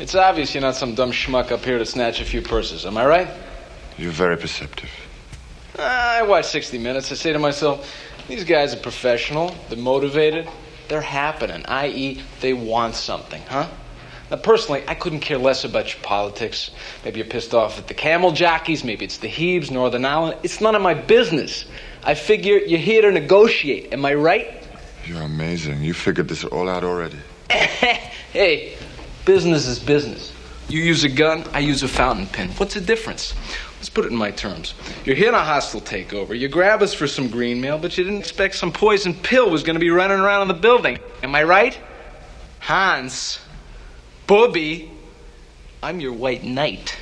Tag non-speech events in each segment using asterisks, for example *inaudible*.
It's obvious you're not some dumb schmuck up here to snatch a few purses. Am I right? You're very perceptive. Ah, I watch 60 Minutes. I say to myself, these guys are professional. They're motivated. They're happening, i.e., they want something, huh? Now, personally, I couldn't care less about your politics. Maybe you're pissed off at the camel jockeys. Maybe it's the Hebes, Northern Ireland. It's none of my business. I figure you're here to negotiate. Am I right? You're amazing. You figured this all out already. *laughs* hey, business is business. You use a gun, I use a fountain pen. What's the difference? Let's put it in my terms. You're here in a hostile takeover. You grab us for some green mail, but you didn't expect some poison pill was going to be running around in the building. Am I right? Hans, Bobby, I'm your white knight.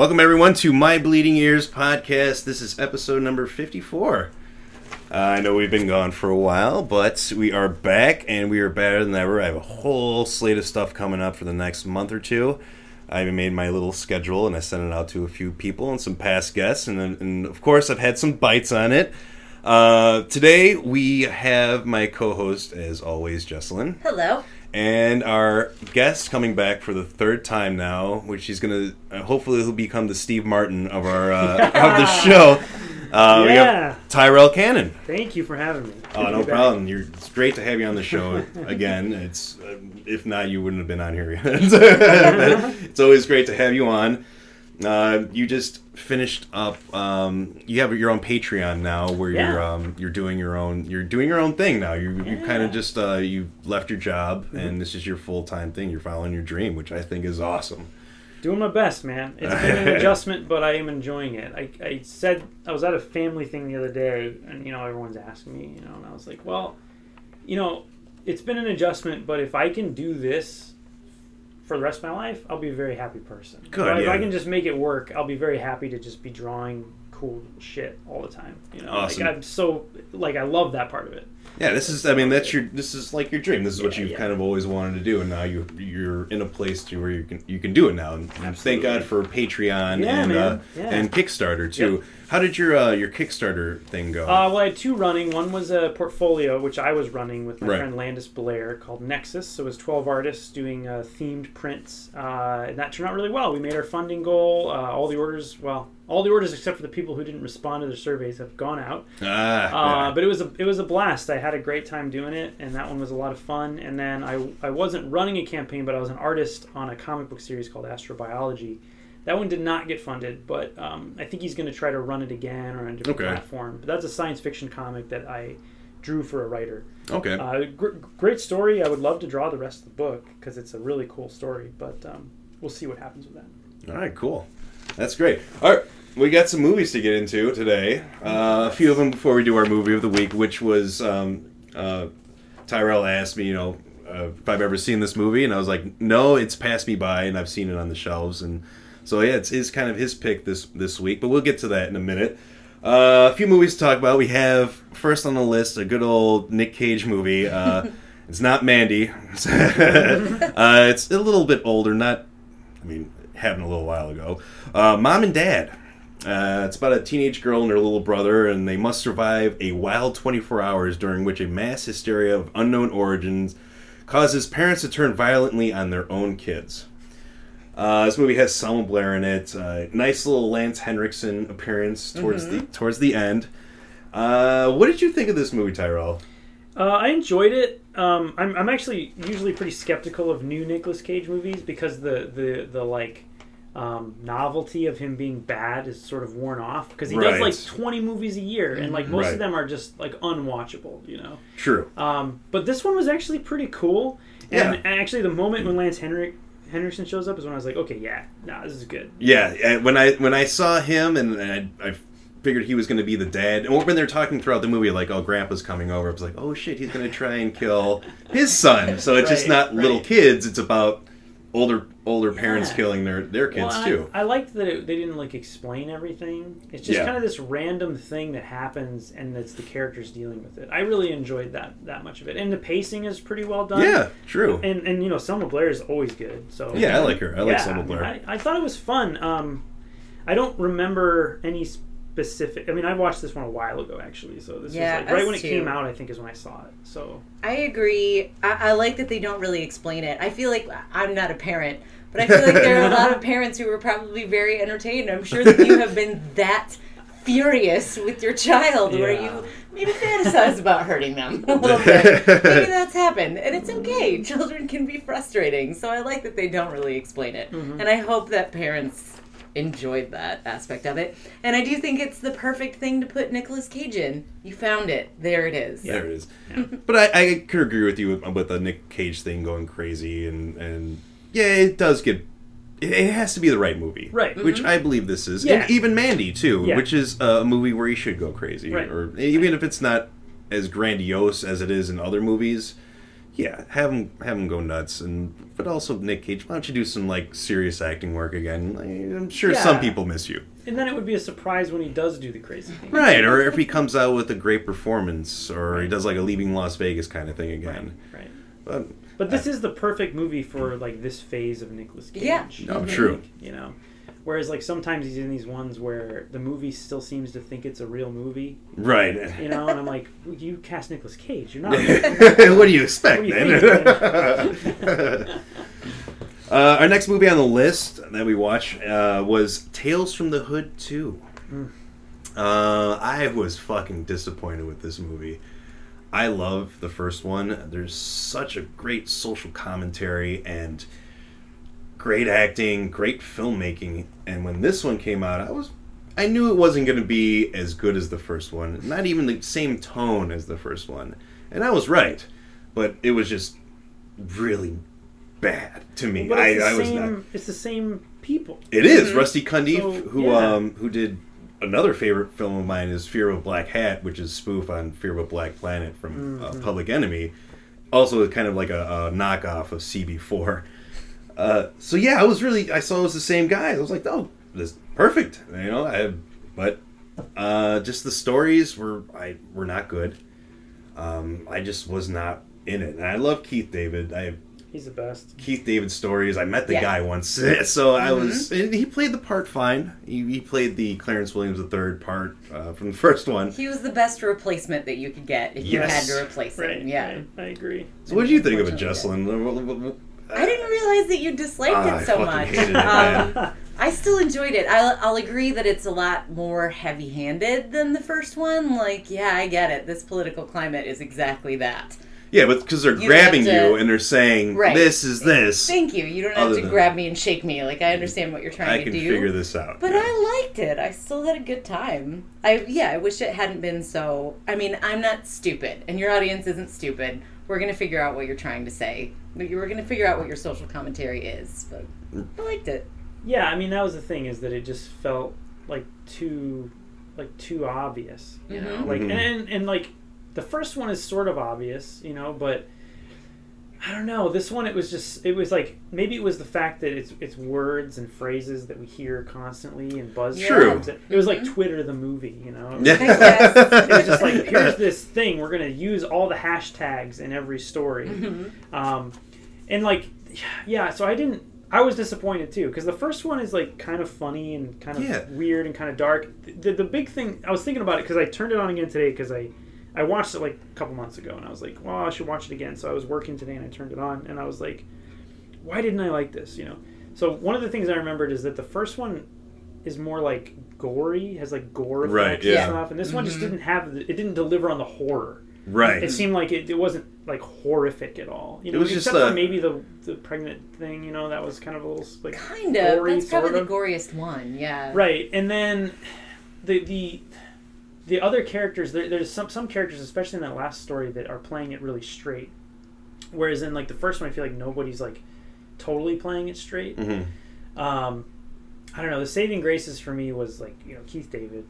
Welcome everyone to My Bleeding Ears podcast. This is episode number 54. Uh, I know we've been gone for a while, but we are back and we are better than ever. I have a whole slate of stuff coming up for the next month or two. I made my little schedule and I sent it out to a few people and some past guests, and, and of course, I've had some bites on it. Uh, today we have my co-host, as always, Jesselyn. Hello. And our guest coming back for the third time now, which he's gonna uh, hopefully he'll become the Steve Martin of our uh, *laughs* of the show. Uh, We have Tyrell Cannon. Thank you for having me. Oh, Good no to be back. problem. You're, it's great to have you on the show *laughs* again. It's uh, if not, you wouldn't have been on here. *laughs* But it's always great to have you on. Uh, you just finished up. Um, you have your own Patreon now, where you're um, you're doing your own you're doing your own thing now. You you kind of just uh, you left your job, Mm-hmm. and this is your full time thing. You're following your dream, which I think is awesome. Doing my best, man. It's been an *laughs* adjustment, but I am enjoying it. I, I said I was at a family thing the other day, and you know everyone's asking me, you know, and I was like, well, you know, it's been an adjustment, but if I can do this for the rest of my life, I'll be a very happy person. Good, If I- If yeah. I can just make it work, I'll be very happy to just be drawing cool shit all the time. You know, Awesome. like I'm so like I love that part of it. Yeah, this is. I mean, that's your. This is like your dream. This is what you've yeah. kind of always wanted to do, and now you you're in a place to where you can you can do it now. And thank God for Patreon Yeah, and uh, Yeah. and Kickstarter too. Yep. How did your uh, your Kickstarter thing go? Uh, well, I had two running. One was a portfolio, which I was running with my Right. friend Landis Blair, called Nexus. So it was 12 artists doing uh, themed prints, uh, and that turned out really well. We made our funding goal. Uh, all the orders, well, all the orders except for the people who didn't respond to their surveys have gone out. ah, Uh, but it was a it was a blast. I had a great time doing it, and that one was a lot of fun. And then I I wasn't running a campaign, but I was an artist on a comic book series called Astrobiology. That one did not get funded, but um, I think he's going to try to run it again or on a different Okay. platform. But that's a science fiction comic that I drew for a writer. okay. Uh, gr- great story. I would love to draw the rest of the book because it's a really cool story. But um, we'll see what happens with that. All right, cool. That's great. All right, we got some movies to get into today. Uh, a few of them before we do our movie of the week, which was um, uh, Tyrell asked me, you know, uh, if I've ever seen this movie, and I was like, no, it's passed me by, and I've seen it on the shelves, and so yeah, it's his kind of his pick this this week. But we'll get to that in a minute. Uh, a few movies to talk about. We have first on the list a good old Nick Cage movie. Uh, *laughs* it's not Mandy. *laughs* uh, it's a little bit older, not I mean, happened a little while ago. Uh, Mom and Dad. Uh, it's about a teenage girl and her little brother, and they must survive a wild 24 hours during which a mass hysteria of unknown origins causes parents to turn violently on their own kids. Uh, this movie has Selma Blair in it. Uh, nice little Lance Henriksen appearance towards the towards the end. Uh, what did you think of this movie, Tyrell? Uh, I enjoyed it. Um, I'm, I'm actually usually pretty skeptical of new Nicolas Cage movies because the the the like um, novelty of him being bad is sort of worn off because he Right. does like 20 movies a year and like most Right. of them are just like unwatchable, you know. True. Um, but this one was actually pretty cool. And, Yeah. and actually, the moment when Lance Henrik Henriksen shows up is when I was like, okay, yeah, nah, this is good. Yeah, when I when I saw him and I, I figured he was going to be the dad. And when they're talking throughout the movie, like, oh, Grandpa's coming over, I was like, oh shit, he's going to try and kill his son. So it's just Right, not little kids; it's about older older parents Yeah. killing their their kids Well, I- too. I, liked that it, they didn't like explain everything. It's just Yeah. kind of this random thing that happens, and it's the characters dealing with it. I really enjoyed that that much of it, and the pacing is pretty well done. yeah, true. and and you know Selma Blair is always good. So yeah, I like her. I like Selma Blair. I, I thought it was fun. Um, I don't remember any specific. I mean, I watched this one a while ago actually. So this Yeah, was like right when it too. came out. I think is when I saw it. So I agree. I, I like that they don't really explain it. I feel like I'm not a parent, but I feel like there are a lot of *laughs* parents who were probably very entertained. I'm sure that you have been that furious with your child where you maybe fantasize about hurting them a little bit. Maybe *laughs* that's happened, and it's okay. Children can be frustrating, so I like that they don't really explain it, mm-hmm. and I hope that parents enjoyed that aspect of it. And I do think it's the perfect thing to put Nicolas Cage in. You found it. There it is. There it is. But I, I could agree with you with, with the Nick Cage thing going crazy, and and yeah, it does get. It, it has to be the right movie, Right. Which mm-hmm. I believe this is, Yeah. and even Mandy too, Yeah. which is a movie where you should go crazy, Right. or even if it's not as grandiose as it is in other movies. Yeah, have him have him go nuts, and but also Nick Cage. Why don't you do some like serious acting work again? Like, I'm sure Yeah. some people miss you, and then it would be a surprise when he does do the crazy thing. right? Or if he comes out with a great performance, or he does like a Leaving Las Vegas kind of thing again. Right. But But this is the perfect movie for like this phase of Nicolas Cage. Yeah. No, I true. think, You know, whereas like sometimes he's in these ones where the movie still seems to think it's a real movie. right. You know, and I'm like, you cast Nicolas Cage. You're not. *laughs* what do you expect, What do you man? think, *laughs* uh, our next movie on the list that we watched uh, was Tales from the Hood 2. Uh, I was fucking disappointed with this movie. I love the first one. There's such a great social commentary and great acting, great filmmaking. And when this one came out, I was I knew it wasn't going to be as good as the first one. Not even the same tone as the first one. And I was right. But it was just really bad to me. But I, it's the I was same. not It's the same people. it is Rusty Cundiff, So, who yeah. um who did another favorite film of mine is Fear of a Black Hat, which is a spoof on Fear of a Black Planet from uh, Public Enemy. Also, kind of like a, a knockoff of CB4. Uh, so yeah, I was really I saw it was the same guy. I was like, oh, this perfect, you know. I but uh, just the stories were I were not good. Um, I just was not in it, and I love Keith David. I He's the best. Keith David stories. I met the Yeah. guy once, *laughs* so I was. And he played the part fine. He, he played the Clarence Williams III part uh, from the *laughs* first one. He was the best replacement that you could get if you had to replace him. Yeah. right, I agree. So, what did you think of it, Unfortunately, Jesselyn? I didn't realize that you disliked I it so much. hated it, Um. I still enjoyed it. I'll, I'll agree that it's a lot more heavy-handed than the first one. Like, yeah, I get it. This political climate is exactly that. Yeah, but because they're You grabbing have to- you and they're saying, Right. "This is this." Thank you. You don't have Other to than- grab me and shake me. Like, I understand what you're trying I to can do. figure this out. But yeah. I liked it. I still had a good time. I yeah, I wish it hadn't been so. I mean, I'm not stupid, and your audience isn't stupid. We're gonna figure out what you're trying to say. We're gonna figure out what your social commentary is. But I liked it. Yeah, I mean that was the thing is that it just felt like too, like too obvious. You know, Mhm. like Mhm. and and like the first one is sort of obvious, you know, but I don't know. This one, it was just, it was like maybe it was the fact that it's it's words and phrases that we hear constantly and buzz. True. terms. It was like Twitter the movie, you know. It was, Yeah. Yes. *laughs* it was just like here's this thing we're gonna use all the hashtags in every story, Mm-hmm. um, and like yeah. So I didn't. I was disappointed too because the first one is like kind of funny and kind of Yeah. weird and kind of dark. The, the big thing I was thinking about it because I turned it on again today because I I watched it like a couple months ago and I was like, well, I should watch it again. So I was working today and I turned it on and I was like, why didn't I like this? You know. So one of the things I remembered is that the first one is more like gory, has like gore effects Right, and stuff, and this one just Mm-hmm. didn't have the, it didn't deliver on the horror. right. It seemed like it, it wasn't like horrific at all. You It know, was just except a- for maybe the the pregnant thing. You know, that was kind of a little like Kind of. gory, That's probably sort the of. goriest one. Yeah. Right, and then the the the other characters. There, there's some some characters, especially in that last story, that are playing it really straight. Whereas in like the first one, I feel like nobody's like totally playing it straight. Mhm. Um, I don't know. The saving graces for me was like you know Keith David.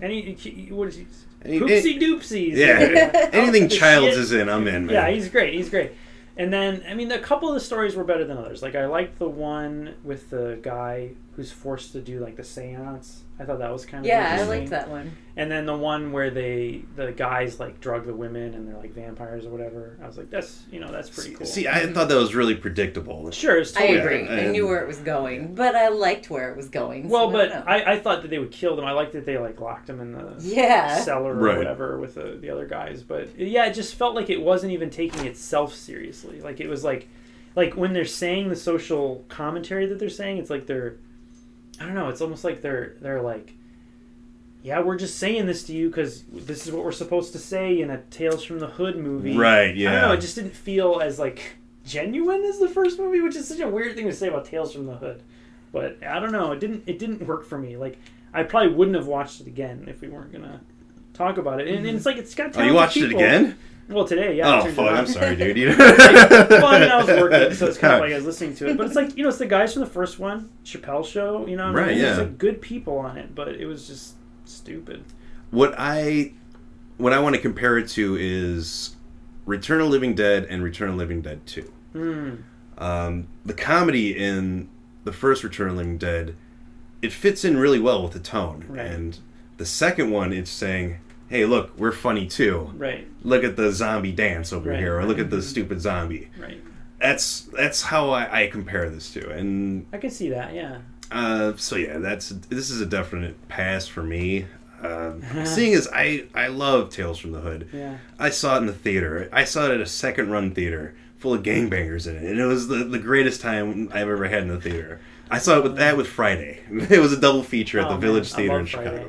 Any he- what is he? Any- Poopsie doopsies. Yeah. *laughs* *laughs* Anything Childs is in, I'm in, man. Yeah, he's great. He's great. And then, I mean, a couple of the stories were better than others. Like, I liked the one with the guy who's forced to do like the seance. I thought that was kind of Yeah, I liked that one. And then the one where they the guys like drug the women and they're like vampires or whatever. I was like, that's you know that's pretty cool. See, I thought that was really predictable. sure, it's I totally agree. Yeah, I and- knew where it was going, but I liked where it was going. Well, I but don't. I, I thought that they would kill them. I liked that they like locked them in the yeah, cellar or Right. whatever with the, the other guys. But yeah, it just felt like it wasn't even taking itself seriously. Like it was like like when they're saying the social commentary that they're saying, it's like they're I don't know. It's almost like they're they're like. Yeah, we're just saying this to you because this is what we're supposed to say in a Tales from the Hood movie. Right, Yeah. I don't know. It just didn't feel as like genuine as the first movie, which is such a weird thing to say about Tales from the Hood. But I don't know. It didn't. It didn't work for me. Like I probably wouldn't have watched it again if we weren't gonna talk about it. And, and it's like it's got. Oh, you watched it again? Well, today, yeah. Oh, fuck. I'm sorry, *laughs* dude. You- well, *laughs* I mean, I was working, so it's kind of *laughs* like I was listening to it. But it's like you know, it's the guys from the first one, Chappelle Show. You know, what I Right, mean? It's yeah. like good people on it, but it was just stupid. what I what I want to compare it to is Return of Living Dead and Return of Living Dead 2. Hmm. Um, the comedy in the first Return of Living Dead, it fits in really well with the tone. Right. And the second one, it's saying, hey, look, we're funny too. Right, Look at the zombie dance over Right, here, or look at the stupid zombie. right. That's that's how I, I compare this to. And I can see that. Yeah. uh, so yeah, that's this is a definite pass for me. Uh, *laughs* seeing as I I love Tales from the Hood, Yeah. I saw it in the theater. I saw it at a second run theater full of gangbangers in it, and it was the, the greatest time I've ever had in the theater. I saw it with that with Friday. *laughs* It was a double feature at Oh, the man, Village Theater in Friday.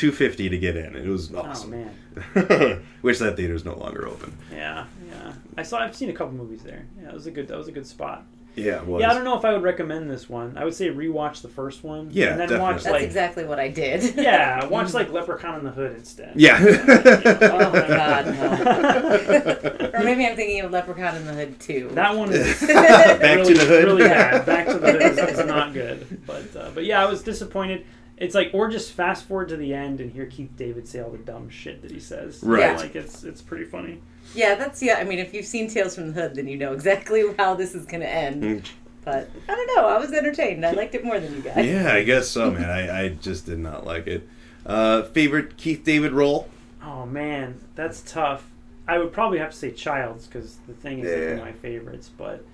Chicago. Two fifty to get in. It was awesome. Oh awesome. man. *laughs* Wish that theater is no longer open. Yeah, yeah. I saw. I've seen a couple movies there. Yeah, it was a good. That was a good spot. Yeah, it was. Yeah, I don't know if I would recommend this one. I would say rewatch the first one. Yeah, and then definitely. watch that's like exactly what I did. *laughs* yeah, *laughs* watch like Leprechaun in the Hood instead. Yeah. oh my god, no. or maybe I'm thinking of Leprechaun in the Hood too. That one is Back really, to the hood. really bad. Back to the Hood is, is not good. But uh, but yeah, I was disappointed. It's like or just fast forward to the end and hear Keith David say all the dumb shit that he says. Right. Yeah. Like it's it's pretty funny. yeah, that's yeah. I mean, if you've seen Tales from the Hood, then you know exactly *laughs* how this is going to end. Mm. But I don't know. I was entertained. I liked it more than you guys. yeah, I guess so, man. I, I just did not like it. Uh, favorite Keith David role? Oh man, that's tough. I would probably have to say Childs because the thing is like one of my favorites, but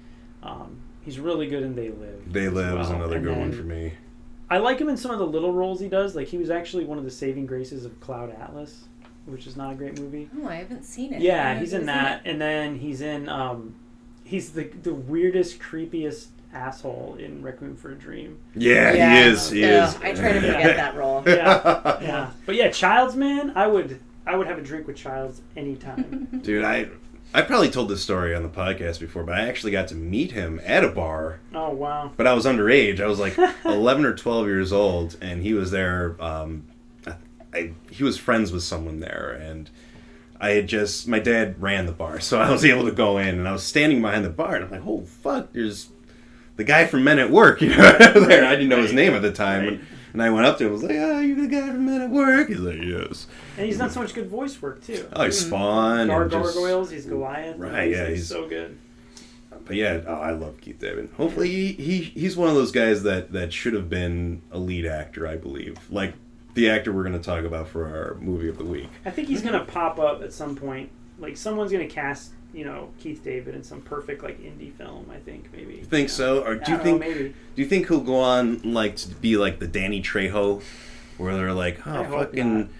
um, he's really good in They Live. They as Live is another And good one for me. I like him in some of the little roles he does. Like he was actually one of the saving graces of Cloud Atlas, which is not a great movie. Oh, I haven't seen it. Yeah, he's in that, it? and then he's in um, he's the the weirdest, creepiest asshole in Requiem for a Dream. Yeah, Yeah. he is. He Yeah, is. I try to forget that *laughs* role. Yeah, yeah. But yeah, Childs, man, I would I would have a drink with Childs anytime. Dude, I I probably told this story on the podcast before, but I actually got to meet him at a bar. oh wow. But I was underage. I was like *laughs* 11 or 12 years old, and he was there. Um, I, I, he was friends with someone there, and I had just my dad ran the bar, so I was able to go in, and I was standing behind the bar, and I'm like, "Oh fuck!" There's the guy from Men at Work, *laughs* you know, *laughs* there. I didn't know his name at the time, Right. and, and I went up to him. I was like, "Oh, you the guy from Men at Work?" He's like, "Yes." And he's not so much good voice work too. Oh, he's mm-hmm. Spawn. Gar- and just- gargoyles. He's Goliath. Right, yeah, he's so good. But yeah, oh, I love Keith David. Hopefully, he, he he's one of those guys that that should have been a lead actor, I believe. Like the actor we're going to talk about for our movie of the week. I think he's gonna pop up at some point. Like someone's gonna cast, you know, Keith David in some perfect like indie film. I think maybe. You think so, or do I you think maybe? do you think he'll go on like to be like the Danny Trejo, where they're like, oh, I oh hope fucking.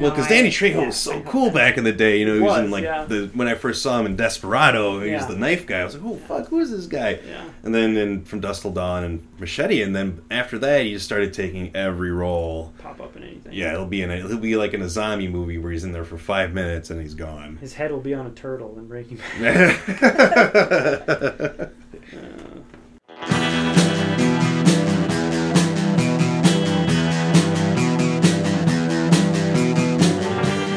Well, because Danny Trejo yeah, was so cool back in the day. You know, he was, in like yeah. the when I first saw him in Desperado. He was the knife guy. I was like, oh fuck, who is this guy? Yeah. And then in From Dusk Till Dawn and Machete, and then after that, he just started taking every role. Pop up in anything. Yeah, it'll be in a, he'll be like in a zombie movie where he's in there for five minutes and he's gone. His head will be on a turtle in Breaking *laughs* Bad. *laughs*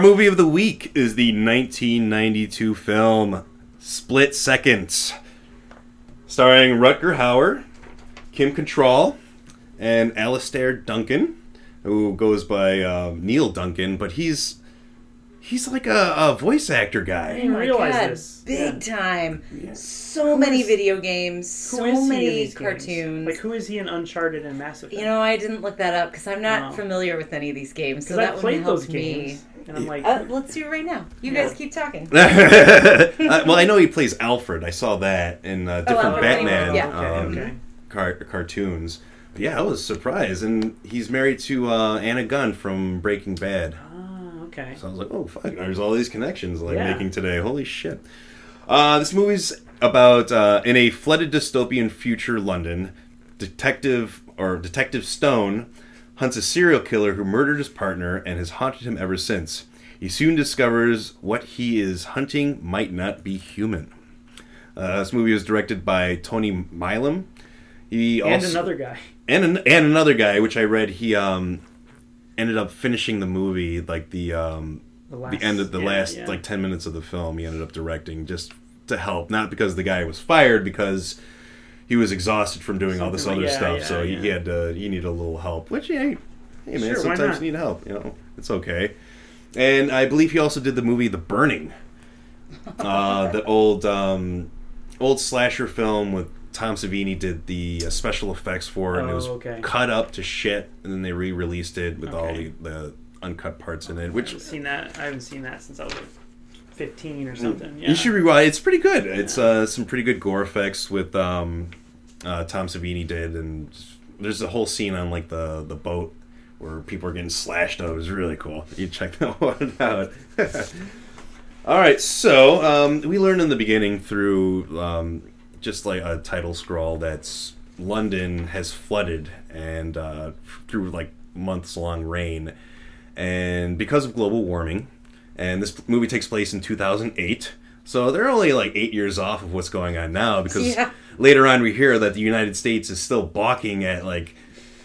Our movie of the week is the 1992 film Split Seconds, starring Rutger Hauer, Kim Cattrall, and Alistair Duncan, who goes by um, Neil Duncan, but he's he's like a, a voice actor guy. I didn't Oh my realize God, this. Big Yeah. time. So many is- video games, so is he in many these games? cartoons. Like who is he in Uncharted and Mass Effect? you know, I didn't look that up because I'm not Oh. familiar with any of these games, so that I would played help those me. games, and I'm like, Uh, let's do it right now. You Yeah. guys keep talking. *laughs* uh, well, I know he plays Alfred. I saw that in uh, different Alfred Batman Pennyworth, yeah. um, Okay, okay. car- cartoons. But yeah, I was surprised, and he's married to uh, Anna Gunn from Breaking Bad. ah, okay. So I was like, oh fuck, there's all these connections like Yeah. making today. Holy shit. Uh, this movie's about uh, in a flooded dystopian future London, detective or Detective Stone hunts a serial killer who murdered his partner and has haunted him ever since. He soon discovers what he is hunting might not be human. Uh, this movie was directed by Tony Maylam. He And also, another guy. and an, and another guy, which I read, he um ended up finishing the movie like the um The, the end of the yeah, last yeah. like 10 minutes of the film he ended up directing just to help not because the guy was fired because he was exhausted from doing all this other like- yeah, stuff so he, he had to he needed a little help which yeah hey man Sure, sometimes you need help you know it's okay. And i believe he also did the movie the burning *laughs* uh the old um old slasher film with Tom Savini did the uh, special effects for it, and it Oh, was okay. cut up to shit, and then they re-released it with all the, the uncut parts in it, I which haven't seen that. I haven't seen that since I was like 15 or something. Yeah. Mm. You should rewatch. It's pretty good. It's uh, some pretty good gore effects with um, uh, Tom Savini did, and there's a whole scene on like the the boat where people are getting slashed up. It was really cool. You check that *laughs* one out. *laughs* All right, so um, we learned in the beginning through um, just like a title scroll that's London has flooded and uh, through like months long rain, and because of global warming, and this movie takes place in 2008. So they're only like eight years off of what's going on now because Yeah. later on we hear that the United States is still balking at like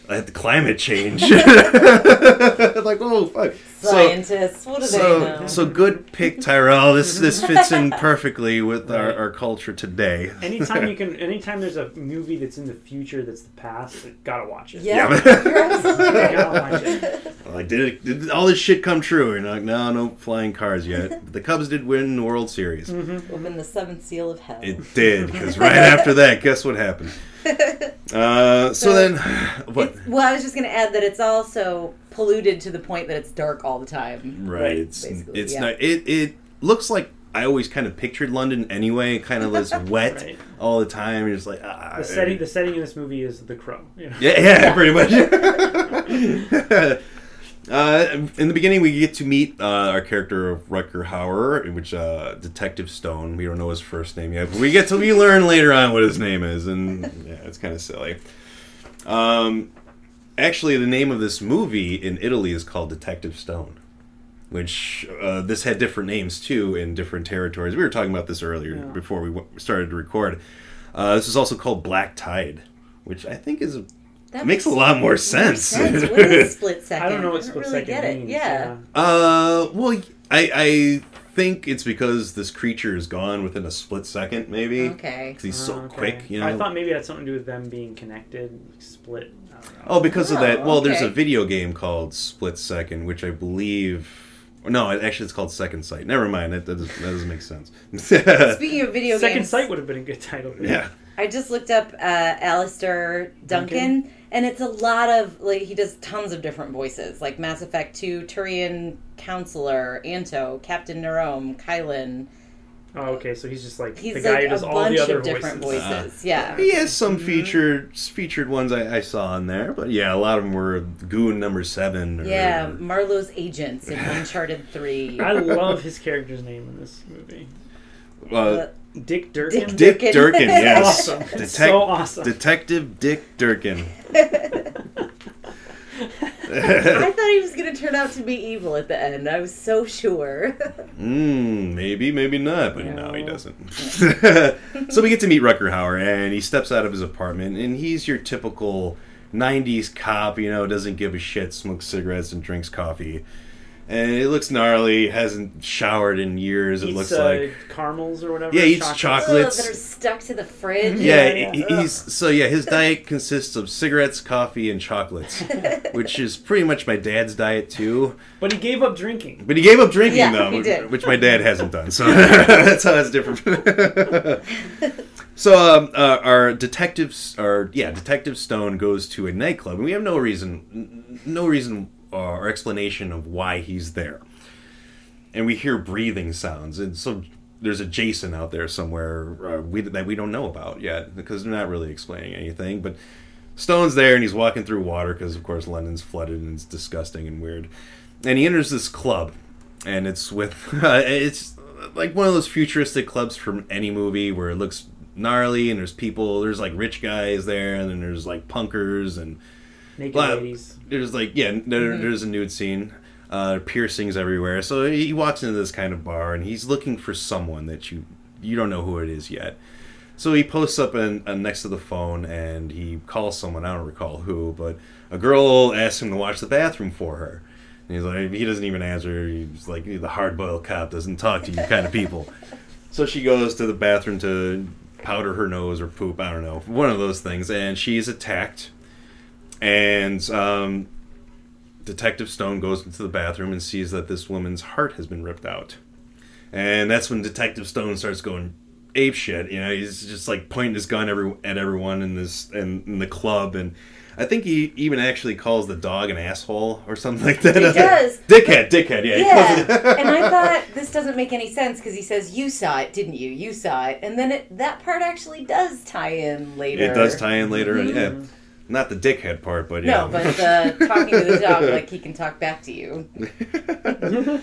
at the climate change. *laughs* *laughs* like oh fuck. So, Scientists, what do they so, know? so good pick, Tyrell. This this *laughs* fits in perfectly with our, Right. our culture today. Anytime you *laughs* can, anytime there's a movie that's in the future that's the past, you gotta watch it. yeah, Yeah. *laughs* you're absolutely You gotta watch it. Like, did, it, did all this shit come true? And like, no, no flying cars yet. the Cubs did win the World Series. Open the seventh seal of hell. It did because right after that, guess what happened? Uh, so then, *sighs* what? Well, I was just going to add that it's also polluted to the point that it's dark all the time. Right. It's basically, it's yeah. not. It it looks like I always kind of pictured London anyway, kind of as *laughs* wet Right. all the time. You're just like ah. The setting, the setting in this movie is The Crow. You know? Yeah, yeah, pretty much. *laughs* *laughs* uh, in the beginning, we get to meet uh, our character of Rutger Hauer, which uh, Detective Stone. We don't know his first name yet, but we get to we learn later on what his name is, and yeah, it's kind of silly. Um, actually, the name of this movie in Italy is called Detective Stone. Which uh, this had different names too in different territories. We were talking about this earlier Yeah. before we w- started to record. Uh, this is also called Black Tide, which I think is a That makes a lot more sense. What is split *laughs* second? I don't know what I split really second get it. means. Yeah. Uh, well, I I think it's because this creature is gone within a split second, maybe. Okay. Because he's so Oh, okay. quick, you know. I thought maybe it had something to do with them being connected, like split. I don't oh, because of that. Well, there's a video game called Split Second, which I believe. No, actually, it's called Second Sight. Never mind. That, that, doesn't, that doesn't make sense. *laughs* Speaking of video Second games, Sight would have been a good title. yeah. I just looked up uh, Alistair Duncan, Duncan? And it's a lot of like he does tons of different voices, like Mass Effect Two, Turian Councilor, Anto, Captain Nerome, Kylan. Oh, okay. So he's just like He's the guy like who a does all bunch the other of different voices. voices. yeah. He has some featured featured ones I, I saw in there, but yeah, a lot of them were Goon Number Seven. Or, Yeah, Marlowe's agents in *laughs* Uncharted Three. I love his character's name in this movie. uh, Dick Durkin. Dick Durkin. Durkin. *laughs* Yes, Awesome. It's Detec- so awesome. Detective Dick Durkin. *laughs* I *laughs* thought he was going to turn out to be evil at the end. I was so sure. *laughs* Mm, maybe, maybe not, but no, he doesn't. *laughs* so we get to meet Rutger Hauer, and he steps out of his apartment, and he's your typical 90s cop, you know, doesn't give a shit, smokes cigarettes, and drinks coffee. And it looks gnarly, hasn't showered in years, it looks uh, like. caramels or whatever. Yeah, he eats chocolates. Ugh, Chocolates. that are stuck to the fridge. Yeah, Yeah, he- yeah. he's so yeah. His diet consists of cigarettes, coffee, and chocolates, *laughs* which is pretty much my dad's diet too. But he gave up drinking. But he gave up drinking Yeah, though, he did. which my dad hasn't done. So *laughs* that's how that's different. *laughs* so um, uh, our detective, our yeah, Detective Stone goes to a nightclub, and we have no reason, n- no reason or explanation of why he's there. And we hear breathing sounds, and so there's a Jason out there somewhere uh, we, that we don't know about yet because they're not really explaining anything. But Stone's there, and he's walking through water because, of course, London's flooded and it's disgusting and weird. And he enters this club, and it's with *laughs* it's like one of those futuristic clubs from any movie where it looks gnarly and there's people. There's like rich guys there, and then there's like punkers and Naked Well, ladies. there's like yeah, there, there's a nude scene, uh, piercings everywhere. So he walks into this kind of bar and he's looking for someone that you you don't know who it is yet. So he posts up in, uh, next to the phone and he calls someone. I don't recall who, but a girl asks him to watch the bathroom for her. And he's like, he doesn't even answer. He's like the hard boiled cop doesn't talk to you kind of people. So she goes to the bathroom to powder her nose or poop. I don't know, one of those things, and she's attacked and um, Detective Stone goes into the bathroom and sees that this woman's heart has been ripped out. And that's when Detective Stone starts going ape shit. You know, he's just like pointing his gun every, at everyone in this in, in the club, and I think he even actually calls the dog an asshole or something like that. He *laughs* does. dickhead, dickhead. Yeah, Yeah, *laughs* *laughs* and I thought this doesn't make any sense because he says you saw it, didn't you? You saw it, and then it, that part actually does tie in later. it does tie in later. and Yeah, not the dickhead part, but yeah. No, but the *laughs* talking to the dog like he can talk back to you. *laughs*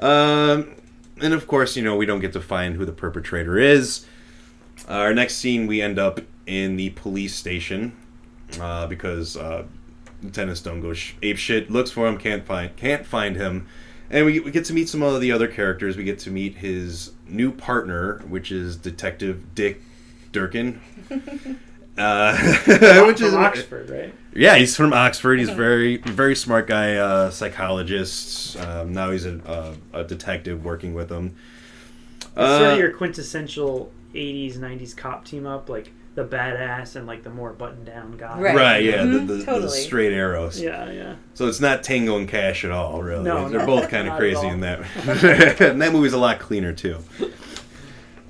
Um, and of course, you know, we don't get to find who the perpetrator is. Our next scene, we end up in the police station uh, because uh, Lieutenant Stone goes sh- ape shit, looks for him, can't find can't find him, and we, we get to meet some of the other characters. We get to meet his new partner, which is Detective Dick Durkin. *laughs* Uh, *laughs* which From is Oxford, right? yeah, he's from Oxford. He's very, very smart guy, uh, psychologist. Um, now he's a, uh, a detective working with him. Uh, sort of your quintessential '80s, '90s cop team up, like the badass and like the more buttoned down guy. Right. right, yeah, Mhm, the, the, the totally. straight arrows. Yeah, yeah. So it's not Tango and Cash at all, really. No, They're no, both kind of crazy in that. *laughs* *laughs* and that movie's a lot cleaner too.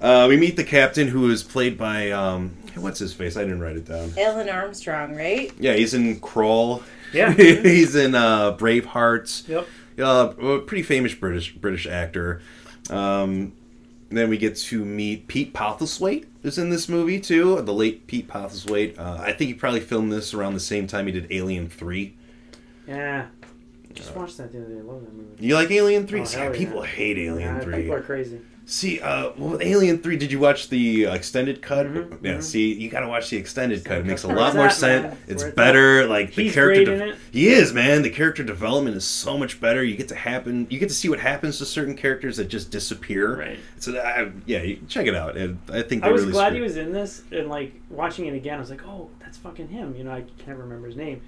Uh, we meet the captain, who is played by um, what's his face? I didn't write it down. Alun Armstrong, right? Yeah, he's in Crawl. Yeah. *laughs* he's in uh, Bravehearts. Yep. uh, a pretty famous British British actor. Um, then we get to meet Pete Postlethwaite is in this movie too. The late Pete Postlethwaite. Uh, I think he probably filmed this around the same time he did Alien Three. Yeah. Just watched that the other day. I love that movie. You like Alien Three? Oh, See, yeah. people hate Alien Yeah, Three. People are crazy. See, uh, well, with Alien Three, did you watch the uh, extended cut? Mhm, Yeah. mhm. See, you gotta watch the extended cut. It makes a lot more sense. It's better. Like the He's character. de-. He is man. The character development is so much better. You get to happen. You get to see what happens to certain characters that just disappear. Right. So I, yeah, check it out. And I think I was really glad screwed- he was in this, and like watching it again, I was like, "Oh, that's fucking him." You know, I can't remember his name,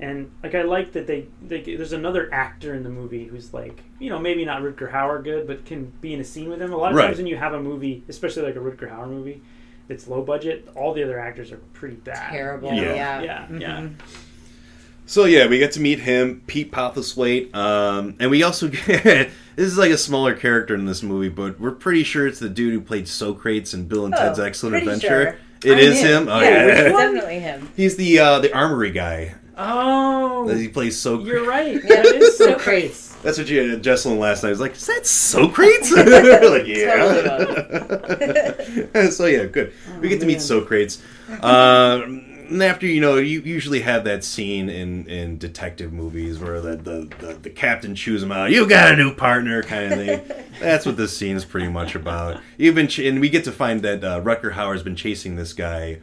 and like I like that they, they there's another actor in the movie who's like, you know, maybe not Rutger Hauer good, but can be in a scene with him. A lot of Right. times when you have a movie, especially like a Rutger Hauer movie, it's low budget. All the other actors are pretty bad. Terrible. you know? Yeah. Yeah. yeah, yeah. Mhm. So yeah, we get to meet him, Pete Postlethwaite, um, and we also *laughs* get this is like a smaller character in this movie, but we're pretty sure it's the dude who played Socrates in Bill and Oh, Ted's Excellent Adventure. sure. It I'm is in. him. Oh, yeah, yeah. it's *laughs* definitely him. He's the uh, the armory guy. Oh, That he plays so. you're right. Yeah, *laughs* That is so Socrates. crazy. That's what you had Jesselyn last night. I was like, is that Socrates? *laughs* like, yeah. *laughs* so yeah, good. we get to meet man. Socrates. Uh, and after you know, you usually have that scene in, in detective movies where the, the, the, the captain chews him out. You got a new partner, kind of thing. That's what this scene is pretty much about. You've been, ch- and we get to find that uh, Rutger Hauer's been chasing this guy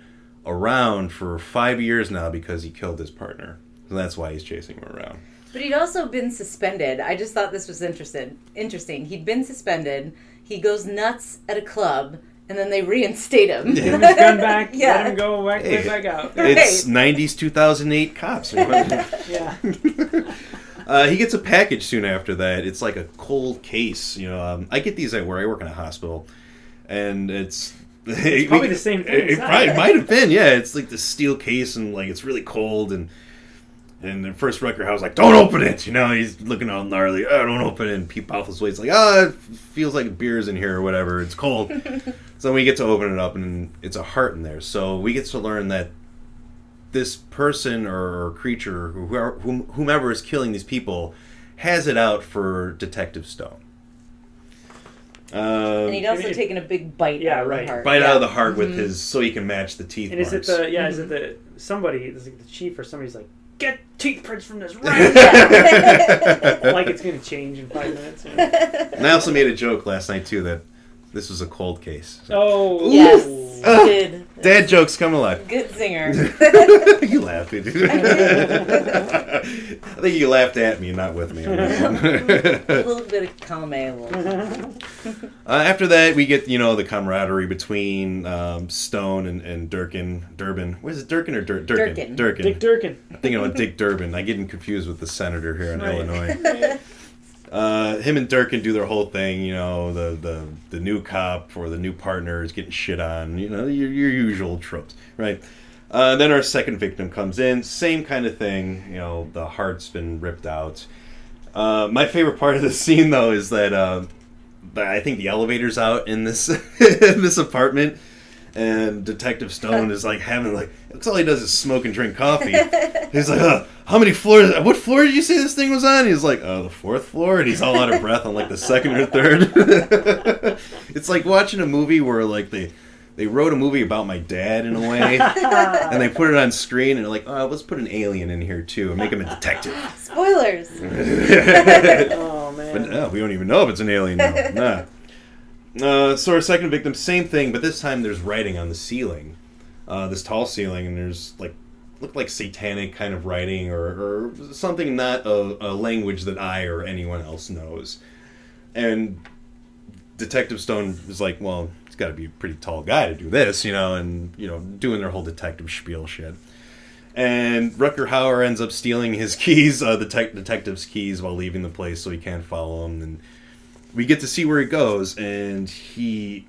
around for five years now because he killed his partner. So that's why he's chasing him around. But he'd also been suspended. I just thought this was interested, interesting. He'd been suspended. He goes nuts at a club, and then they reinstate him. Give him his gun back. Yeah. Let him go back, Hey. back out. *laughs* It's 90s 2008 cops. *laughs* Yeah. *laughs* Uh, he gets a package soon after that. It's like a cold case. You know, um, I get these at where I work in a hospital, and it's. *laughs* It's probably the same thing It, as probably might have been, yeah. It's like the steel case, and like it's really cold, and and the first Rutger Hauer's like, "Don't open it!" You know, he's looking all gnarly. Oh, don't open it. And Pete Postlethwaite's like, "Ah, it feels like beer's in here or whatever. It's cold." *laughs* so we get to open it up, and it's a heart in there. So we get to learn that this person or creature, whoever, whomever is killing these people, has it out for Detective Stone. Uh, And he'd also taken a big bite Yeah, out of right. the heart. bite yeah. out of the heart with his, so he can match the teeth And is it the yeah? Is it Mm-hmm. the somebody? Is it the chief or somebody's like get teeth prints from this *laughs* right? Yeah. like it's gonna change in five minutes. you know? and I also made a joke last night too that this was a cold case. So- Oh yes, Ah. good. Dad jokes come alive. Good singer. *laughs* you laughed, dude. I *laughs* think you laughed at me, not with me. on that one. *laughs* a little bit of column A, a little. Uh, after that, we get you know the camaraderie between um, Stone and, and Durkin. Durbin. What is it, Durkin or Dur- Durkin? Durkin. Durkin. Dick Durkin. I'm thinking about Dick Durbin. I get him confused with the senator here in Right. Illinois. *laughs* Uh, him and Durkin do their whole thing. You know, the, the the new cop or the new partner is getting shit on. You know, your, your usual tropes, right? Uh, then our second victim comes in. Same kind of thing. You know, the heart's been ripped out. Uh, my favorite part of the *laughs* scene, though, is that uh, I think the elevator's out in this *laughs* in this apartment, and Detective Stone is like having like that's all he does is smoke and drink coffee. *laughs* He's like, uh, "How many floors? What floor did you say this thing was on?" He's like, oh, the fourth floor," and he's all out of breath on like the second or third. it's like watching a movie where like they. They wrote a movie about my dad in a way, *laughs* and they put it on screen, and they're like, "Oh, let's put an alien in here too, and make him a detective." *laughs* Spoilers. *laughs* Oh man. But no, we don't even know if it's an alien now. Nah. Uh, so our second victim, same thing, but this time there's writing on the ceiling, uh, this tall ceiling, and there's like looked like satanic kind of writing or, or something not a, a language that I or anyone else knows. And Detective Stone is like, well, he's got to be a pretty tall guy to do this, you know, and you know, doing their whole detective spiel shit. And Rutger Hauer ends up stealing his *laughs* keys, uh, the tech detective's keys, while leaving the place, so he can't follow him. And we get to see where he goes, and he.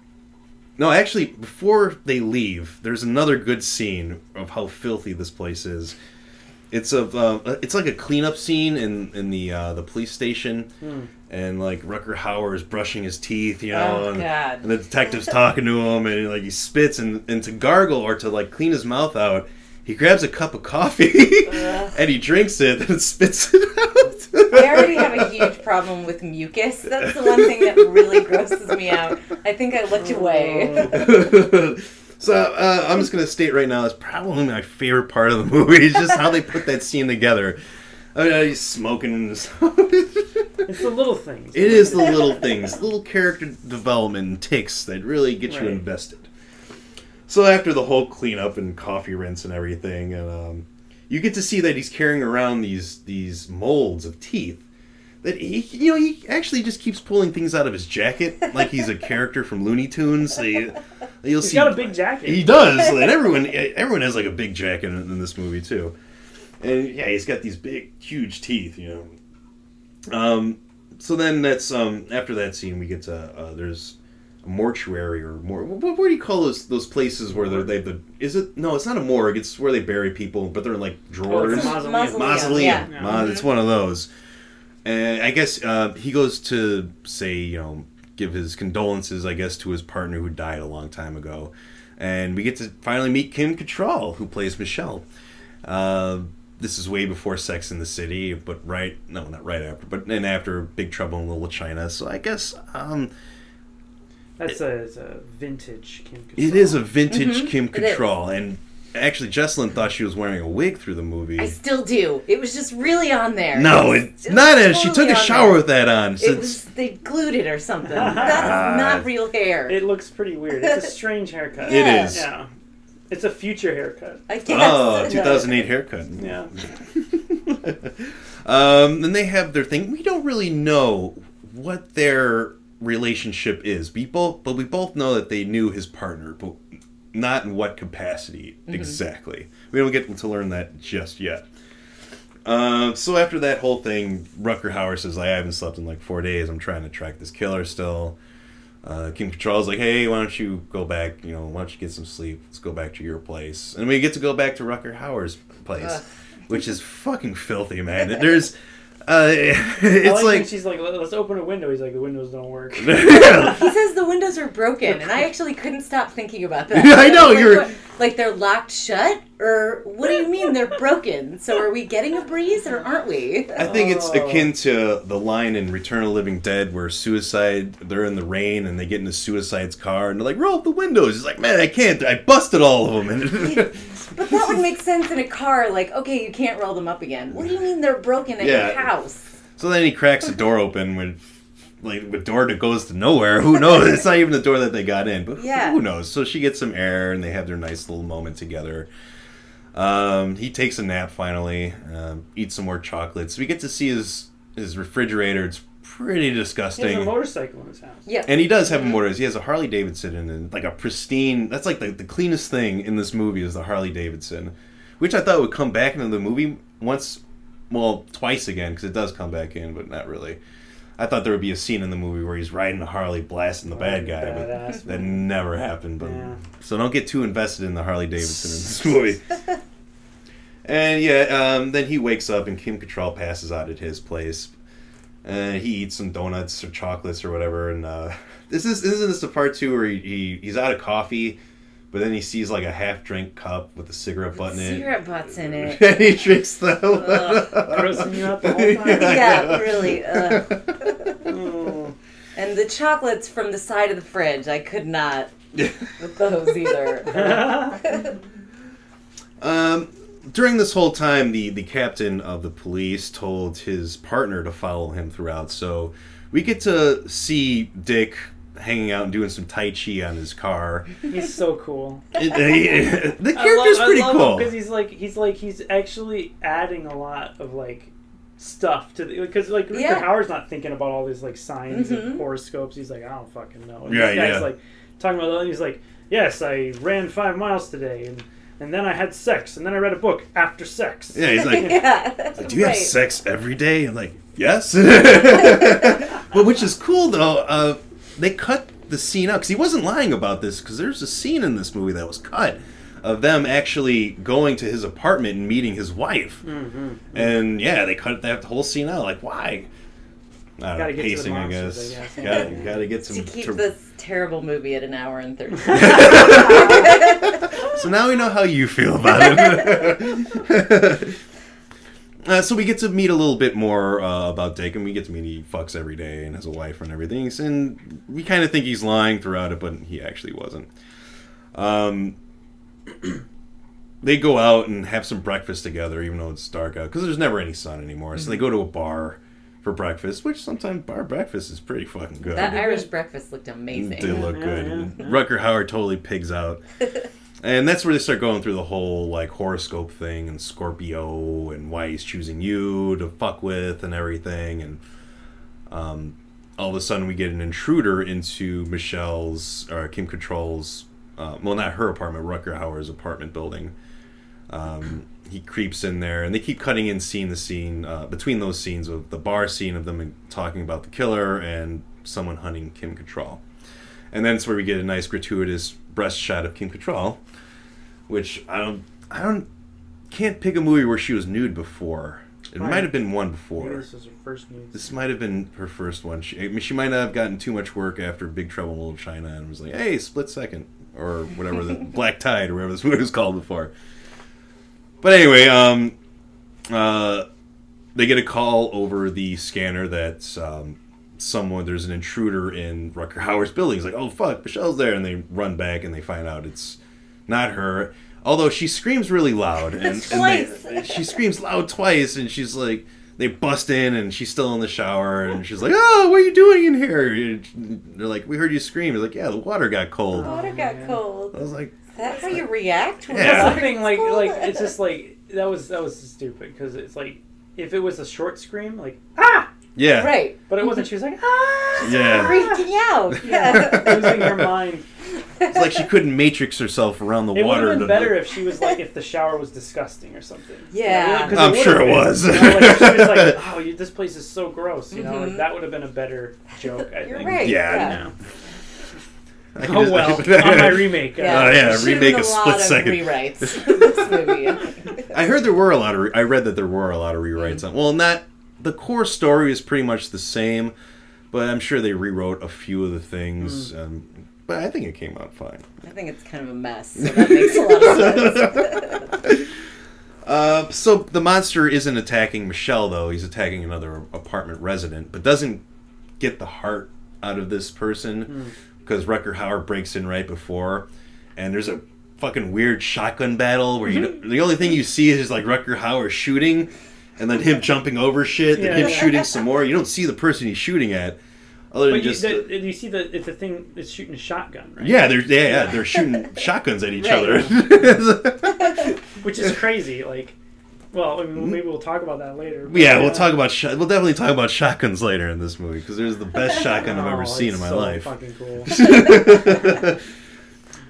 No, actually, before they leave, there's another good scene of how filthy this place is. It's of uh, it's like a cleanup scene in in the uh, the police station, and like Rutger Hauer is brushing his teeth, you know, Oh, and, God. and the detective's talking to him, and like he spits, and, and to gargle or to like clean his mouth out, he grabs a cup of coffee *laughs* and he drinks it and spits it out. I already have a huge problem with mucus. That's the one thing that really grosses me out. I think I looked away. *laughs* so uh, I'm just gonna state right now, it's probably my favorite part of the movie. It's *laughs* just how they put that scene together. I mean, he's smoking and just It's the little things. It is the little things, little character development ticks that really get you invested. So after the whole cleanup and coffee rinse and everything, and um, you get to see that he's carrying around these these molds of teeth. That he, you know, he actually just keeps pulling things out of his jacket like he's a character from Looney Tunes. So you, you'll He's see got a big jacket. he does, and everyone everyone has like a big jacket in, in this movie too. And yeah, he's got these big, huge teeth, you know. Um, so then that's um after that scene we get to uh, there's a mortuary or more. What, what do you call those those places where they're, they have the? Is it no? It's not a morgue. It's where they bury people, but they're in like drawers. it's a mausoleum. Mausoleum, Mausoleum. yeah. Ma- it's one of those. And I guess uh, he goes to say, you know, give his condolences, I guess, to his partner who died a long time ago. and we get to finally meet Kim Cattrall, who plays Michelle. Uh, this is way before Sex in the City, but right no, not right after, but and after Big Trouble in Little China. So I guess um, That's a, it's a vintage Kim Cattrall. it is a vintage Kim Mm-hmm. it is. Cattrall, and actually Jesselyn thought she was wearing a wig through the movie. I still do. It was just really on there. no, It it's it was not. As she took a shower there. with that on. So It was they glued it or something. *laughs* that is not real hair. It looks pretty weird. It's a strange haircut. *laughs* It Yeah. is. Yeah. It's a future haircut. I guess. Oh, 2008 haircut. Yeah. *laughs* Um, then they have their thing. We don't really know what their relationship is. We both, but we both know that they knew his partner, but not in what capacity exactly. We don't get to learn that just yet. Um, so after that whole thing, Rutger Hauer says, "I haven't slept in like four days. I'm trying to track this killer still." Uh, Kim Cattrall's like, "Hey, why don't you go back? You know, why don't you get some sleep? Let's go back to your place." And we get to go back to Rutger Hauer's place, Ugh. which is fucking filthy, man. There's, uh, *laughs* I it's like, when like, she's like, "Let- let's open a window. He's like, the windows don't work. *laughs* He says the windows are broken, and I actually couldn't stop thinking about *laughs* that. I know, Like, you're- what- like they're locked shut, or what do you mean they're broken? So are we getting a breeze, or aren't we? I think it's Oh. akin to the line in Return of the Living Dead where suicide, they're in the rain and they get into suicide's car and they're like, roll up the windows. He's like, man, I can't. I busted all of them. *laughs* But that would make sense in a car. Like, okay, you can't roll them up again. What do you mean they're broken in Yeah. your house? so then he cracks the door open with, like, the door that goes to nowhere. Who knows? It's not even the door that they got in, but Yeah. who knows? So she gets some air and they have their nice little moment together. Um, he takes a nap finally, um, eats some more chocolates. We get to see his his refrigerator. It's pretty disgusting. He disgusting. has a motorcycle in his house. Yeah. And he does have a motor. He has a Harley Davidson and like a pristine. That's like the, the cleanest thing in this movie is the Harley Davidson, which I thought would come back into the movie once, well, twice again because it does come back in, but not really. I thought there would be a scene in the movie where he's riding a Harley, blasting the bad guy, Badass, but that never happened. But Yeah. so don't get too invested in the Harley Davidson in this movie. *laughs* and yeah, um, then he wakes up and Kim Cattrall passes out at his place. And he eats some donuts or chocolates or whatever. And uh, *laughs* this is isn't this the part two where he, he he's out of coffee, but then he sees like a half drink cup with a cigarette butt in it. Cigarette butts in it. *laughs* and he drinks them. Grossing you out the whole time? *laughs* yeah, really. *laughs* Uh, Oh. and the chocolates from the side of the fridge, I could not with those either. Um, during this whole time, the, the captain of the police told his partner to follow him throughout. So we get to see Dick hanging out and doing some tai chi on his car. *laughs* He's so cool. It- he- *laughs* the I character's love- pretty I love cool. because he's like he's like he's actually adding a lot of like stuff to the because like Rutger Yeah. Hauer's not thinking about all these like signs Mhm. and horoscopes. He's like I don't fucking know. And Yeah, this guy's yeah. like talking about that. And he's like yes, I ran five miles today and. And then I had sex, and then I read a book after sex. Yeah, he's like, *laughs* yeah. Do you have sex every day? I'm like, yes. but which is cool though. Uh, they cut the scene out because he wasn't lying about this. Because there's a scene in this movie that was cut of them actually going to his apartment and meeting his wife. Mm-hmm. And yeah, they cut that whole scene out. Like, why? I Gotta know, get to the pacing, I guess. monsters, I guess. Gotta, gotta get some. To keep to- this terrible movie at an hour and 30 *laughs* So now we know how you feel about it. *laughs* uh, so we get to meet a little bit more uh, about Dick, and we get to meet he fucks every day and has a wife and everything. And we kind of think he's lying throughout it, but he actually wasn't. Um, *clears throat* they go out and have some breakfast together, even though it's dark out, because there's never any sun anymore. So they go to a bar for breakfast, which sometimes bar breakfast is pretty fucking good. That Irish breakfast looked amazing. They look good. yeah, And yeah. Rutger Hauer totally pigs out. *laughs* and that's where they start going through the whole like horoscope thing and Scorpio and why he's choosing you to fuck with and everything. And um, all of a sudden we get an intruder into Michelle's or Kim Cattrall's, uh, well, not her apartment, Rutger Hauer's apartment building. Um, he creeps in there, and they keep cutting in scene to scene uh, between those scenes of the bar scene of them talking about the killer and someone hunting Kim Cattrall And then it's where we get a nice gratuitous breast shot of Kim Cattrall, which I don't, I don't, can't pick a movie where she was nude before. It might have been one before. this was her first news. This might have been her first one. She, I mean, she might not have gotten too much work after Big Trouble in Little China and was like, "Hey, split second or whatever the *laughs* Black Tide or whatever this movie was called before. But anyway, um, uh, they get a call over the scanner that um, someone there's an intruder in Rutger Hauer's building. It's like, oh fuck, Michelle's there, and they run back and they find out it's not her. Although she screams really loud, *laughs* and, and they, she screams loud twice, and she's like, they bust in, and she's still in the shower, and she's like, oh, what are you doing in here? And they're like, we heard you scream. He's like, yeah, the water got cold. The water got cold. I was like, "That's how you react? when Yeah. the That's water the thing. gets Like, like it's just like that was that was stupid because it's like if it was a short scream, like ah, yeah, right. but it wasn't. She was like ah, Yeah. Freaking out. *laughs* yeah, *laughs* losing her mind. It's like she couldn't matrix herself around the water. It would water. have been to- better if she was like if the shower was disgusting or something. Yeah. 'cause I'm would've sure it been, was. You know, like, if she was like, *laughs* "Oh, you, this place is so gross," you know, like, that would have been a better joke. I You're think. right. Yeah. Yeah. I can Oh just- well, on my remake. uh, Yeah. Oh, yeah, There should've remake been a split lot of second. Rewrites. in this movie. I heard there were a lot of. Re- I read that there were a lot of rewrites on. Well, not the core story is pretty much the same, but I'm sure they rewrote a few of the things. Um, but I think it came out fine. I think it's kind of a mess, so that makes a lot of sense. *laughs* Uh, so the monster isn't attacking Michelle though; he's attacking another apartment resident, but doesn't get the heart out of this person because Rutger Hauer breaks in right before, and there's a fucking weird shotgun battle where you don't- the only thing you see is like Rutger Hauer shooting, and then him jumping over shit, Yeah. and him shooting some more. You don't see the person he's shooting at, other than But you, just. the, you see the it's a thing. It's shooting a shotgun, right? yeah, they're yeah, yeah *laughs* they're shooting shotguns at each other. *laughs* which is crazy. Like, well, I mean, maybe we'll talk about that later. but? Yeah, uh, we'll talk about shot. We'll definitely talk about shotguns later in this movie because there's the best *laughs* shotgun I've oh, ever seen in my so life. Fucking cool.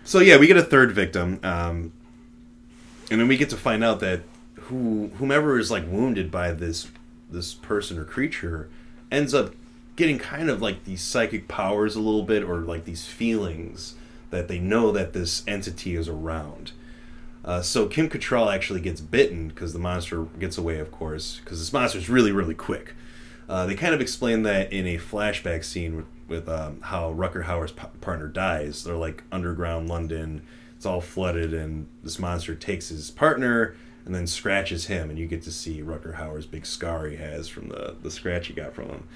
So yeah, we get a third victim, um, and then we get to find out that who whomever is like wounded by this this person or creature ends up getting kind of like these psychic powers a little bit, or like these feelings that they know that this entity is around. Uh, so Kim Cattrall actually gets bitten because the monster gets away, of course, because this monster's really, really quick. Uh, they kind of explain that in a flashback scene with, with um, how Rutger Hauer's p- partner dies. They're like underground London. It's all flooded, and this monster takes his partner and then scratches him, and you get to see Rutger Hauer's big scar he has from the, the scratch he got from him.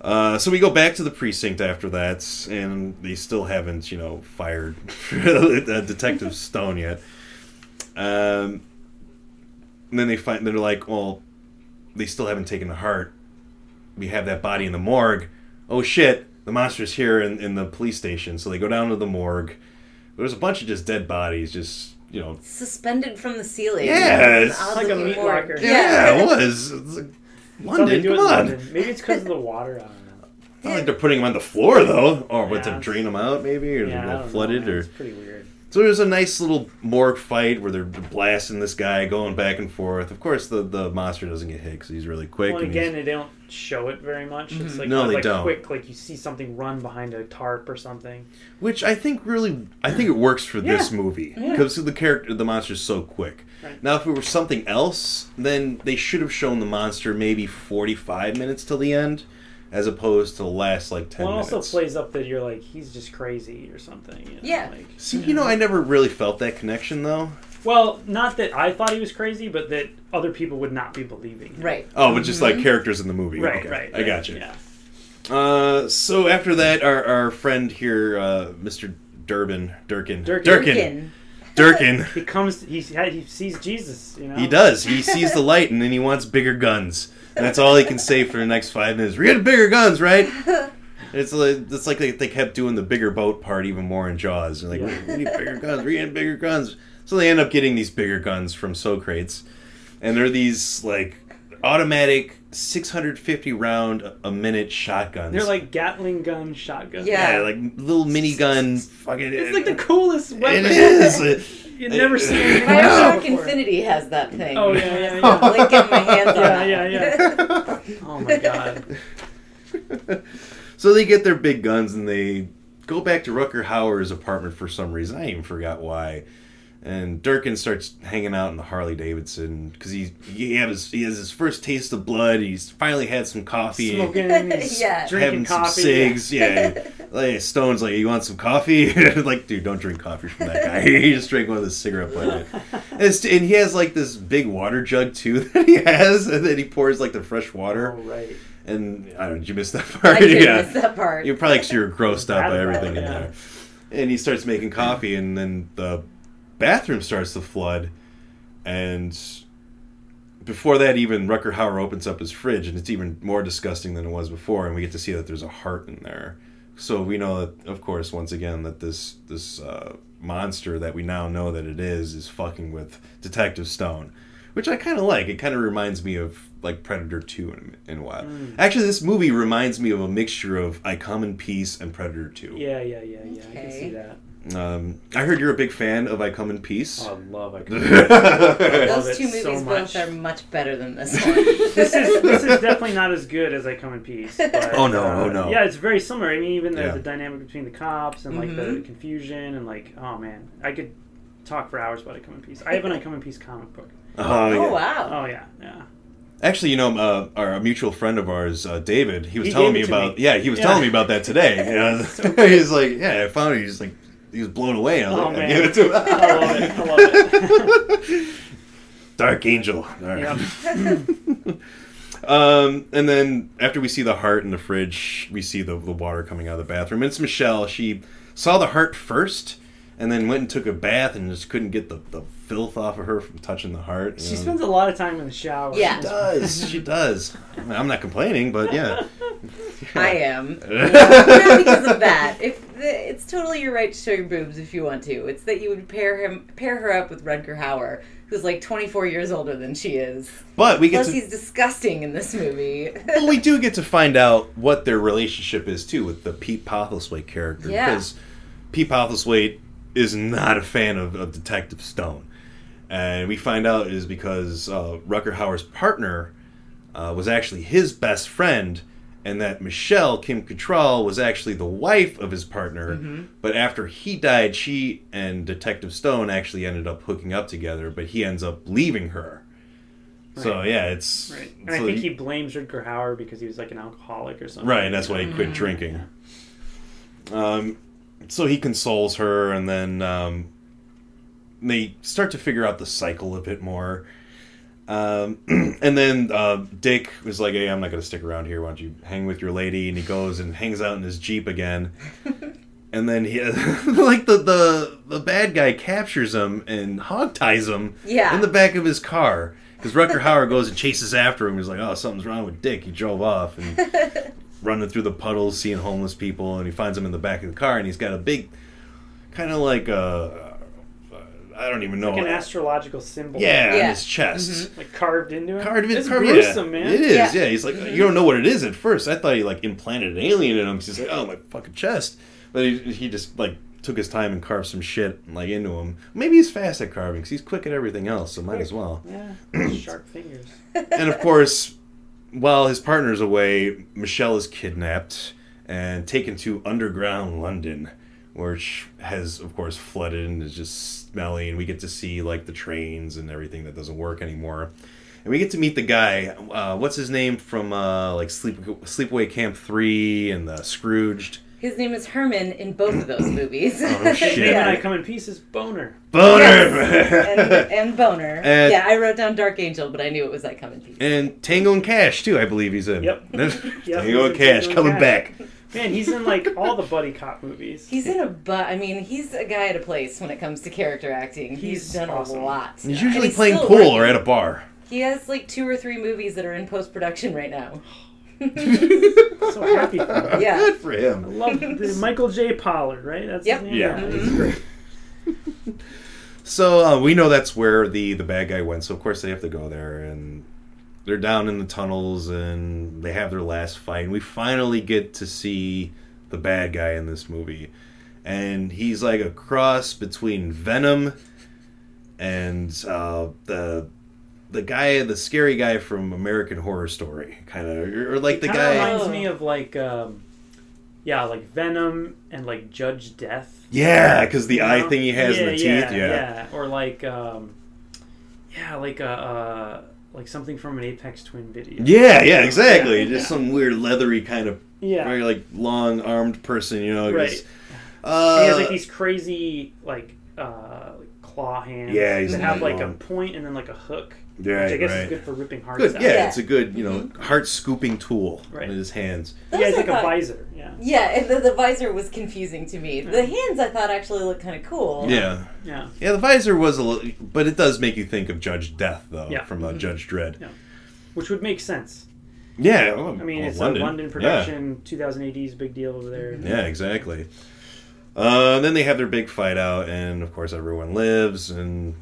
Uh, so we go back to the precinct after that, and they still haven't, you know, fired *laughs* Detective *laughs* Stone yet. Um, and then they find they're like, well, they still haven't taken the heart. We have that body in the morgue. Oh shit, the monster's here in, in the police station. So they go down to the morgue. There's a bunch of just dead bodies, just you know. Suspended from the ceiling. Yeah, It's it's an odd like a meat morgue. locker. Yeah, it *laughs* was. It's like, That's how they London, do it come on. London. Maybe it's because of the water. I don't know. Not like they're putting them on the floor though, or what to drain them out maybe, or Yeah, I they're flooded, know, or it's pretty weird. So there's a nice little morgue fight where they're blasting this guy, going back and forth. Of course, the, the monster doesn't get hit because he's really quick. Well, and again, they don't show it very much. It's mm-hmm. like No, they like don't. quick, like you see something run behind a tarp or something. which I think really, I think it works for this Yeah. movie Yeah. because the character, the monster's so quick. Right. Now, if it were something else, then they should have shown the monster maybe 45 minutes till the end, as opposed to the last like 10 Well, it minutes. also plays up that you're like he's just crazy or something. You know? Yeah. Like, See, you know, I never really felt that connection though. well, not that I thought he was crazy, but that other people would not be believing. him. Right. Oh, but just like characters in the movie. Right. Okay, Right. I right, got you. Yeah. Uh, so after that, our, our friend here, uh, Mr. Durbin, Durkin, Durkin. Durkin, Durkin. Durkin, He comes. He he sees Jesus. You know. he does. He sees the light, and then he wants bigger guns. And that's all he can say for the next five minutes. We had bigger guns, right? *laughs* It's like it's like they, they kept doing the bigger boat part even more in Jaws. They're like, we need bigger guns. We need bigger guns. So they end up getting these bigger guns from Socrates, and they're these like automatic 650 round a minute shotguns. They're like Gatling gun shotguns. Yeah. yeah, like little minigun. Fucking. It's like the coolest weapon. It is. *laughs* You never see anything like Bioshock that before. Infinity has that thing. Oh yeah, yeah, yeah. like getting my hands on Yeah, that yeah, yeah. *laughs* Oh my god. So they get their big guns and they go back to Rutger Hauer's apartment for some reason. I even forgot why. And Durkin starts hanging out in the Harley Davidson because he he has he has his first taste of blood. He's finally had some coffee. Smoking, *laughs* he's Yeah. drinking having coffee. some cigs, yeah. *laughs* like Stone's like, you want some coffee? *laughs* like, dude, don't drink coffee from that guy. he just drank one of the cigarette butt. And, and he has like this big water jug too that he has, and then he pours like the fresh water. Oh, right. And I don't know, did you miss that part? I did miss that part. You probably because you're grossed out by everything it, in yeah. there. And he starts making coffee, and then the bathroom starts to flood. And before that, even Rutger Hauer opens up his fridge, and it's even more disgusting than it was before. And we get to see that there's a heart in there. So we know that, of course, once again, that this this uh, monster that we now know that it is is fucking with Detective Stone, which I kind of like. It kind of reminds me of like Predator Two in, in a while. Hmm. Actually, this movie reminds me of a mixture of I Come in Peace and Predator Two. Yeah, yeah, yeah, yeah. I can see that. Um, I heard you're a big fan of I Come in Peace. Oh, I love I *laughs* Come in Peace. Those two movies so both much. are much better than this *laughs* one. this is this is *laughs* definitely not as good as I Come in Peace. But, Oh, no, uh, oh, no. Yeah, it's very similar. I mean, even the, Yeah. the dynamic between the cops and like the Mhm. confusion and like, oh man, I could talk for hours about I Come in Peace. I have an I Come in Peace comic book. Oh, oh yeah. wow. Oh yeah, yeah. Actually, you know, uh, our a mutual friend of ours, uh, David, he was He telling me gave it to about. me. Yeah, he was Yeah. telling me about that today. Yeah. So. He's like, yeah, I found it. He's like, he was blown away. I was Oh, like, I gave it *laughs* to him. I love it. I love it. *laughs* Dark Angel. All right. Yep. *laughs* Um, and then after we see the heart in the fridge, we see the, the water coming out of the bathroom. And it's Michelle. She saw the heart first, and then went and took a bath and just couldn't get the, the filth off of her from touching the heart. She know. spends a lot of time in the shower. Yeah. She does. She does. I mean, I'm not complaining, but yeah. *laughs* I am. *laughs* Not because of that. If it's totally your right to show your boobs if you want to. It's that you would pair him, pair her up with Rutger Hauer, who's like 24 years older than she is. But we get Plus, to he's disgusting in this movie. well, we do get to *laughs* find out what their relationship is too with the Pete Postlethwaite character Yeah. because Pete Postlethwaite is not a fan of, of Detective Stone, and we find out is because uh, Rutger Hauer's partner uh, was actually his best friend, and that Michelle Kim Cattrall was actually the wife of his partner. Mm-hmm. But after he died, she and Detective Stone actually ended up hooking up together, but he ends up leaving her. So yeah, it's Right. And I think he- he blames Rutger Hauer because he was like an alcoholic or something. Right, and that's why he quit drinking. Um, so he consoles her, and then um, they start to figure out the cycle a bit more. Um, *clears throat* and then uh, Dick was like, "Hey, I'm not going to stick around here. Why don't you hang with your lady?" And he goes and hangs out in his jeep again. *laughs* and then he, *laughs* like the, the the bad guy captures him and hog ties him Yeah. in the back of his car. Because Rutger Hauer goes and chases after him. He's like, "Oh, something's wrong with Dick. He drove off." And *laughs* running through the puddles, seeing homeless people, and he finds him in the back of the car, and he's got a big, kind of like a, I don't even know, Like an astrological symbol. yeah, on his chest. Mm-hmm. Like carved into it. Carved in, It's carved, gruesome, yeah. man. It is, Yeah. yeah. He's like, mm-hmm. you don't know what it is at first. I thought he like implanted an alien in him. He's like, oh my fucking chest, but he, he just like took his time and carved some shit like into him. Maybe he's fast at carving because he's quick at everything else, so might as well. Yeah. *clears throat* Sharp fingers. and of course, while his partner's away, Michelle is kidnapped and taken to underground London, which has, of course, flooded and is just smelly. And we get to see like the trains and everything that doesn't work anymore. And we get to meet the guy. Uh, what's his name from uh, like Sleep Sleepaway Camp Three and the Scrooged His name is Herman in both of those movies. Oh, *laughs* shit. His name and I come in pieces. Boner. Boner. *laughs* and, and Boner. And- yeah, I wrote down Dark Angel, but I knew it was that coming piece. and Tango and Cash too, I believe he's in. Yep. *laughs* Yep, Tango and Cash Tango coming Cash. back. Man, he's in like all the buddy cop movies. He's in a but. I mean, he's a guy at a place when it comes to character acting. He's, He's done awesome. a lot. He's And usually he's playing still pool working. or at a bar. He has like two or three movies that are in post production right now. *laughs* so happy for him. Yeah. Good for I him. love the Michael J. Pollard, right? That's Yep. his name. Yeah. he's great. *laughs* So uh, we know that's where the the bad guy went. So of course they have to go there, and they're down in the tunnels, and they have their last fight. And we finally get to see the bad guy in this movie, and he's like a cross between Venom and uh, the the guy, the scary guy from American Horror Story, kind of, or like the guy. reminds me of like, um, yeah, like Venom and like Judge Death. Yeah, because the you eye know? thing he has in the teeth. yeah, Yeah. Or like, um, yeah, like a uh, like something from an Aphex Twin video. Yeah, yeah, exactly. Yeah. Just some weird leathery kind of Yeah. very like long armed person, you know. Right. just- And he has uh, like these crazy like uh like claw hands. Yeah, he's that have like a point and then like a hook. Right, which I guess right. is good for ripping hearts good. out. Yeah, Yeah. it's a good, you know, heart scooping tool Right. in his hands. Yeah, it's I like a visor. Yeah. Yeah, the, the visor was confusing to me. The hands I thought actually looked kind of cool. Yeah. Yeah. Yeah, the visor was a little, but it does make you think of Judge Death, though, Yeah. from uh, Judge Dredd. Yeah. Which would make sense. Yeah, well, I mean, well, it's a London production, 2080s, big deal over there. Yeah, yeah exactly. Uh, then they have their big fight out, and of course, everyone lives, and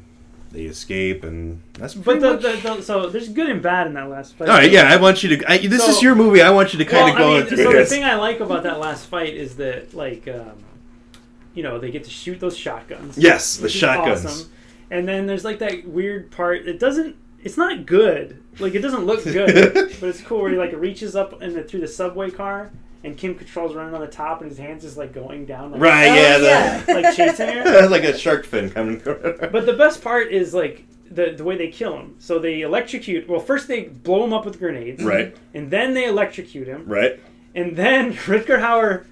they escape, and that's But the, much. the, the, so there's good and bad in that last fight. All right, yeah, I want you to. I, this So- is your movie. I want you to kind Well, of go I mean, so the thing I like about that last fight is that like, um, you know, they get to shoot those shotguns. yes, the shotguns. awesome. And then there's like that weird part. It doesn't. It's not good. Like it doesn't look good, *laughs* but it's cool where he like reaches up in the, through the subway car, and Kim Cattrall's running on the top, and his hands is like going down. Like, Right? Oh, yeah, yeah. the- Like chasing *laughs* her. like a shark fin coming. *laughs* But the best part is like the the way they kill him. So they electrocute. Well, first they blow him up with grenades, right, And then they electrocute him, right. and then *laughs* Rutger Hauer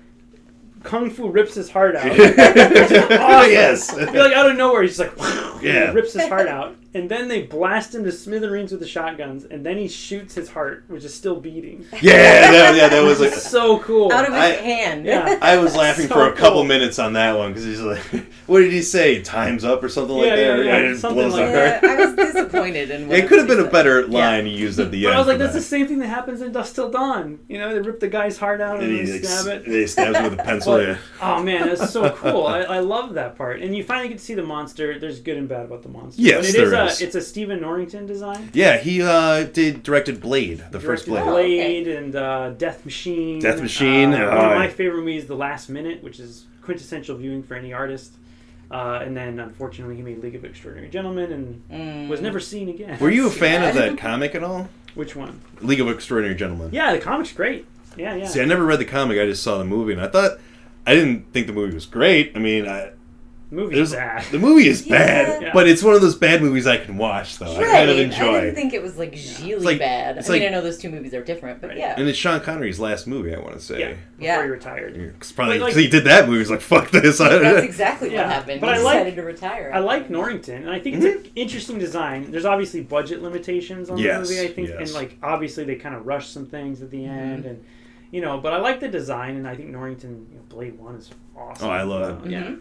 kung fu rips his heart out. oh Awesome. yes. Like out of nowhere, he's just like, Yeah. rips his heart out, and then they blast him to smithereens with the shotguns, and then he shoots his heart, which is still beating. *laughs* Yeah, that, yeah, that was like. *laughs* So cool. Out of his I- hand. Yeah. I was laughing So for a couple cool. minutes on that one because he's like, *laughs* "What did he say? Time's up or something like Yeah, that?" yeah, yeah, something blows like up. Yeah, I was disappointed in. It could have been a better line you used at the but end. I was like, for that's the same thing that happens in Dusk Till Dawn. You know, they rip the guy's heart out and, And he then like, stab it. he stabs him with a pencil. But- yeah. Oh man, that's so cool. I, I love that part. And you finally get to see the monster. There's good and bad about the monster. Yes, but it there is a is. It's a Stephen Norrington design. Yeah, he uh, did directed Blade, the first Directed Blade. Blade and uh, Death Machine. Death Machine, Uh, uh, one of my favorite movies, is The Last Minute, which is quintessential viewing for any artist. Uh, and then, unfortunately, he made League of Extraordinary Gentlemen and Mm. was never seen again. Were you a *laughs* fan of that comic at all? Which one? League of Extraordinary Gentlemen. Yeah, the comic's great. Yeah, yeah. See, I never read the comic. I just saw the movie, and I thought I didn't think the movie was great. I mean, I, the movie's it bad. the movie is *laughs* Yeah. bad, Yeah. but it's one of those bad movies I can watch though. I kind of enjoy. I didn't think it was like really like- bad. I mean, like- I know those two movies are different, but Right. yeah. and it's Sean Connery's last movie. I want to say. yeah, before Yeah. he retired. It's probably But, like- because he did that movie. He's like, "Fuck this." That's *laughs* exactly Yeah, what happened. but he I like- decided to retire. I like Norrington, and I think it's an interesting design. There's obviously budget limitations on Yes, the movie, I think, yes. and like obviously they kind of rush some things at the Mm-hmm. end, and you know. But I like the design, and I think Norrington you know, Blade One is awesome. Oh, I love it. Uh, Yeah, Mhm.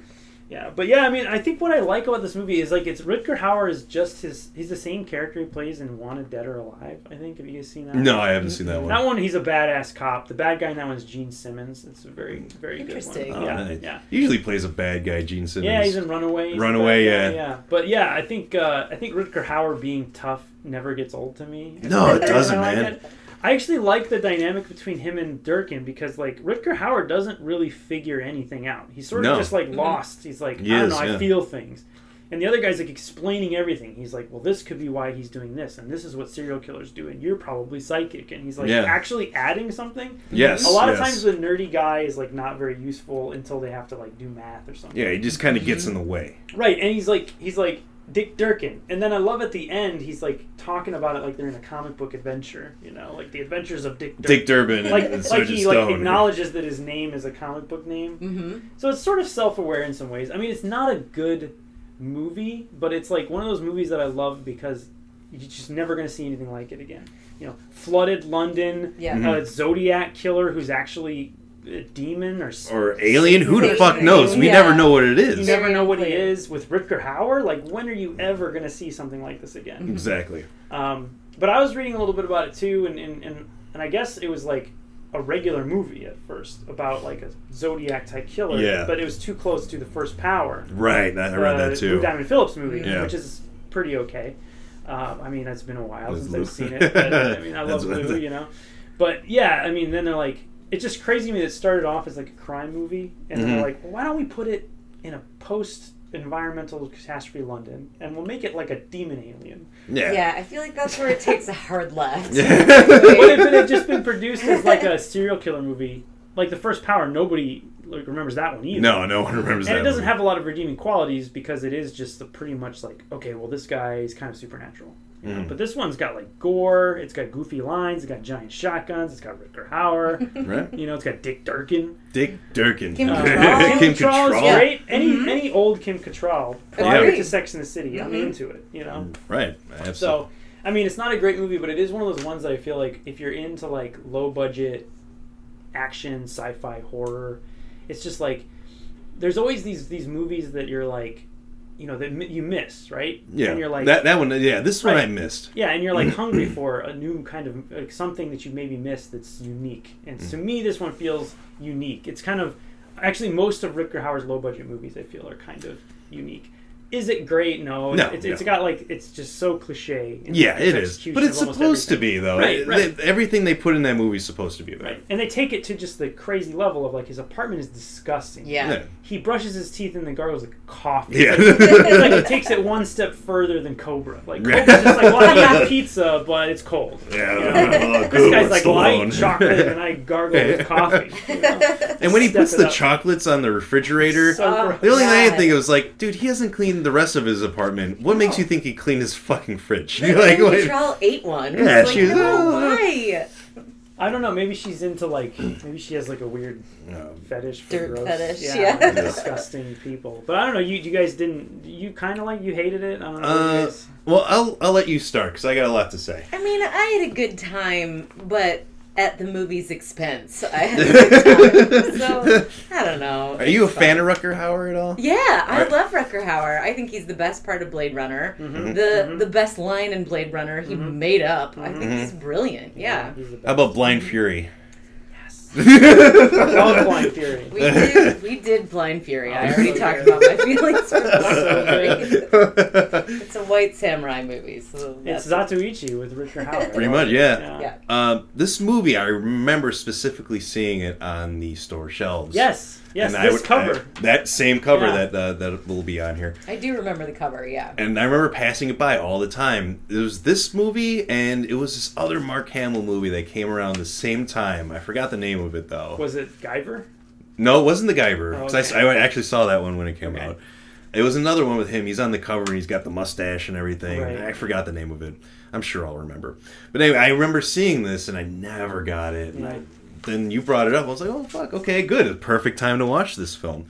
Yeah, but yeah, I mean, I think what I like about this movie is like it's Rutger Hauer is just his. He's the same character he plays in Wanted Dead or Alive. I think. Have you guys seen that? No, I haven't seen that one. That one, he's a badass cop. The bad guy in that one is Gene Simmons. It's a very, very Interesting. good Oh, one. yeah, nice. yeah. He usually plays a bad guy, Gene Simmons. Yeah, he's in Runaway. He's Runaway, the yeah. guy, yeah. But yeah, I think uh, I think Rutger Hauer being tough never gets old to me. No, it *laughs* doesn't, like man. it. I actually like the dynamic between him and Durkin because like Rutger Hauer doesn't really figure anything out. He's sort of No. just like mm-hmm. lost. He's like He I don't is, know. yeah. I feel things. And the other guy's like explaining everything. He's like, "Well, this could be why he's doing this, and this is what serial killers do, and you're probably psychic." And he's like Yeah. actually adding something. Yes. A lot yes. of times the nerdy guy is like not very useful until they have to like do math or something. Yeah, he just kind of gets in the way. Right, and he's like he's like Dick Durkin, and then I love at the end he's like talking about it like they're in a comic book adventure, you know, like the adventures of Dick. Durkin. Dick Durbin like and like Sergeant he Stone. like acknowledges that his name is a comic book name, hmm so it's sort of self aware in some ways. I mean, it's not a good movie, but it's like one of those movies that I love because you're just never going to see anything like it again. You know, flooded London, Yeah. Mhm. a Zodiac killer who's actually a demon or. or alien. Who the fuck knows? We Yeah. never know what it is. you never know what he is with Rutger Hauer. Like, when are you ever going to see something like this again? Exactly. Um, but I was reading a little bit about it too, and, and, and, and I guess it was like a regular movie at first about like a Zodiac type killer. Yeah. But it was too close to the first Power. Right. I read the that too. Lou Diamond Phillips movie, Yeah. which is pretty okay. Um, I mean, it's been a while since I've seen it. But, I mean, I *laughs* love what- Lou, you know. But yeah, I mean, then they're like, it's just crazy to me that it started off as like a crime movie, and then Mhm. they're like, well, why don't we put it in a post environmental catastrophe London, and we'll make it like a demon alien. Yeah. Yeah. I feel like that's where it takes a hard *laughs* left. Yeah. what if it had just been produced as like a serial killer movie, like the first Power? Nobody like remembers that one either. No, no one remembers and that. it doesn't movie. have a lot of redeeming qualities because it is just the pretty much like okay, well this guy is kind of supernatural. You know? Mhm. But this one's got like gore. It's got goofy lines. It's got giant shotguns. It's got Rutger Hauer. *laughs* Right? you know, it's got Dick Durkin. Dick Durkin. Kim *laughs* Uh, Cattrall. Kim Cattrall is Cattrall. great. Any Mhm. any old Kim Cattrall prior Agreed. to Sex in the City, I'm Mhm. into it. You know. Right. Absolutely. So, I mean, it's not a great movie, but it is one of those ones that I feel like if you're into like low budget action, sci-fi, horror, it's just like there's always these these movies that you're like, you know, that you miss, right? yeah. And you're like, that that one. Yeah. This one I missed. yeah, and you're like *clears throat* hungry for a new kind of like something that you maybe missed that's unique. And to mm. me, this one feels unique. It's kind of actually most of Rutger Hauer's low budget movies I feel are kind of unique. Is it great? No. No, it's, it's no. got like it's just so cliche. in Yeah, its it is. execution But it's of almost supposed to be though. Right, right. they- everything they put in that movie is supposed to be there. Right. And they take it to just the crazy level of like his apartment is disgusting. Yeah. Yeah. He brushes his teeth and then gargles like coffee. Yeah. It's like, it's like *laughs* it takes it one step further than Cobra. Like Cobra's just like, well, I eat pizza, but it's cold. Yeah. You *laughs* know? Oh, This guy's like, well, I eat chocolate and I gargle with *laughs* coffee. You know? And when he Step puts the up. chocolates on the refrigerator, So Oh. the only thing I think of was like, dude, he hasn't cleaned the rest of his apartment. What makes you think he cleaned his fucking fridge? *laughs* You're like, Kim wait. Ate one. Yeah, It's like, she was- no, why? I don't know. Maybe she's into like, *clears throat* maybe she has like a weird No. fetish for Dirt gross, fetish, yeah, yeah. disgusting people. But I don't know. You, you guys didn't. You kind of like you hated it. I don't know. you Uh, guys- well, I'll I'll let you start because I got a lot to say. I mean, I had a good time, but at the movie's expense. I had a *laughs* good time. so, *laughs* I don't know. Are you a It's fan of Rutger Hauer at all? Yeah, I Right. love Rutger Hauer. I think he's the best part of Blade Runner. Mhm. The Mhm. the best line in Blade Runner he Mhm. made up. I think Mhm. he's brilliant. Yeah. he's. How about Blind Fury? Yes. I Blind Fury. We did we did Blind Fury. I Oh, already so talked good. about my feelings for that. *laughs* So It's a white samurai movie, so It's that's Zatoichi with Richard Hauer. Pretty much, yeah. yeah. Um, this movie, I remember specifically seeing it on the store shelves. Yes, yes. And I this would- cover. I- that same cover Yeah. that uh, that will be on here. I do remember the cover, yeah. And I remember passing it by all the time. It was this movie, and it was this other Mark Hamill movie that came around the same time. I forgot the name of it though. was it Guyver? no, it wasn't the Guyver. Oh, 'cause I s- I, okay. actually saw that one when it came Okay. out. It was another one with him. He's on the cover and he's got the mustache and everything. Right. I forgot the name of it. I'm sure I'll remember. But anyway, I remember seeing this and I never got it. And I, Right. Then you brought it up. I was like, oh fuck, okay, good. A perfect time to watch this film.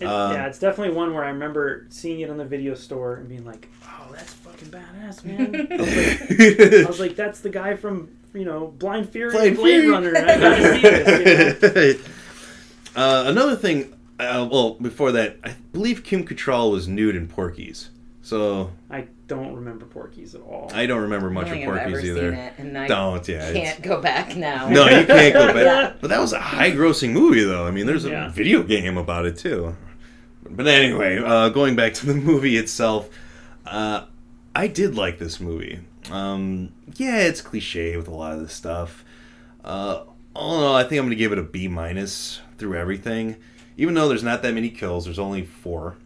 It, Um, yeah, it's definitely one where I remember seeing it on the video store and being like, "Oh, that's fucking badass, man." I was like, I was like "That's the guy from you know Blind Fury, Blind and Blade Fury. Runner." I gotta see this. You know? *laughs* uh, another thing, uh, well, before that, I believe Kim Cattrall was nude in Porky's. So I don't remember Porky's at all. I don't remember much don't of think ever Porky's seen either. it, and I Don't, yeah. it's- can't go back now. No, you can't go back. *laughs* Yeah. But that was a high grossing movie, though. I mean, there's a Yeah. video game about it, too. But anyway, uh, going back to the movie itself, uh, I did like this movie. Um, yeah, it's cliche with a lot of this stuff. Uh, all in all, I think I'm going to give it a B minus through everything. Even though there's not that many kills, there's only four.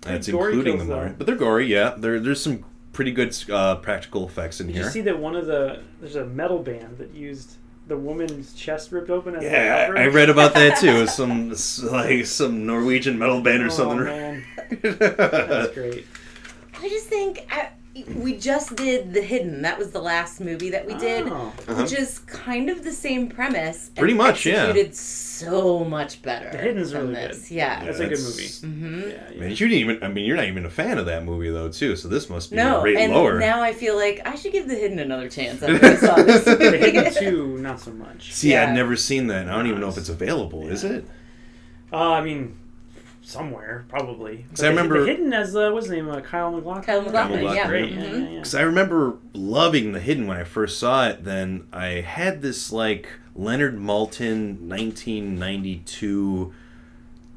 That's including kills, the though. But they're gory, yeah. There, there's some pretty good uh, practical effects in Did here. you see that one of the there's a metal band that used the woman's chest ripped open as Yeah. I, I read about that too. *laughs* It was Some like some Norwegian metal band or Oh, something. man. *laughs* That's great. I just think I, we just did The Hidden. That was the last movie that we did, Oh. Uh-huh. which is kind of the same premise. and Pretty much, yeah. executed so much better. The Hidden's than really this. good. Yeah. That's a good That's- movie. hmm Yeah, yeah. Man, you didn't even. I mean, you're not even a fan of that movie though, too. So this must be No, rate and lower. now I feel like I should give The Hidden another chance after I saw this *laughs* The Hidden two, not so much. See, Yeah. I've never seen that. and I don't even know if it's available. Is it? Uh, I mean, somewhere probably. Because I remember- the hidden as uh, what's his name? Uh, Kyle McLaughlin. Kyle MacLachlan, yeah. Great. Mhm. Yeah, yeah, yeah. Because I remember loving The Hidden when I first saw it. Then I had this like Leonard Maltin 1992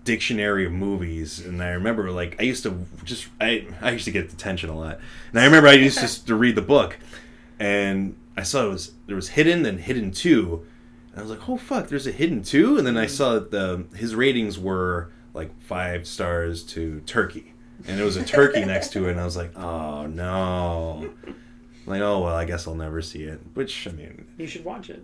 dictionary of movies, and I remember like I used to just I I used to get detention a lot, and I remember I used just to read the book, and I saw it was there was Hidden then Hidden Two, and I was like, oh fuck, there's a Hidden Two, and then I saw that the his ratings were like five stars to Turkey, and it was a turkey *laughs* next to it, and I was like, oh no. Like oh well, I guess I'll never see it. Which I mean, You should watch it.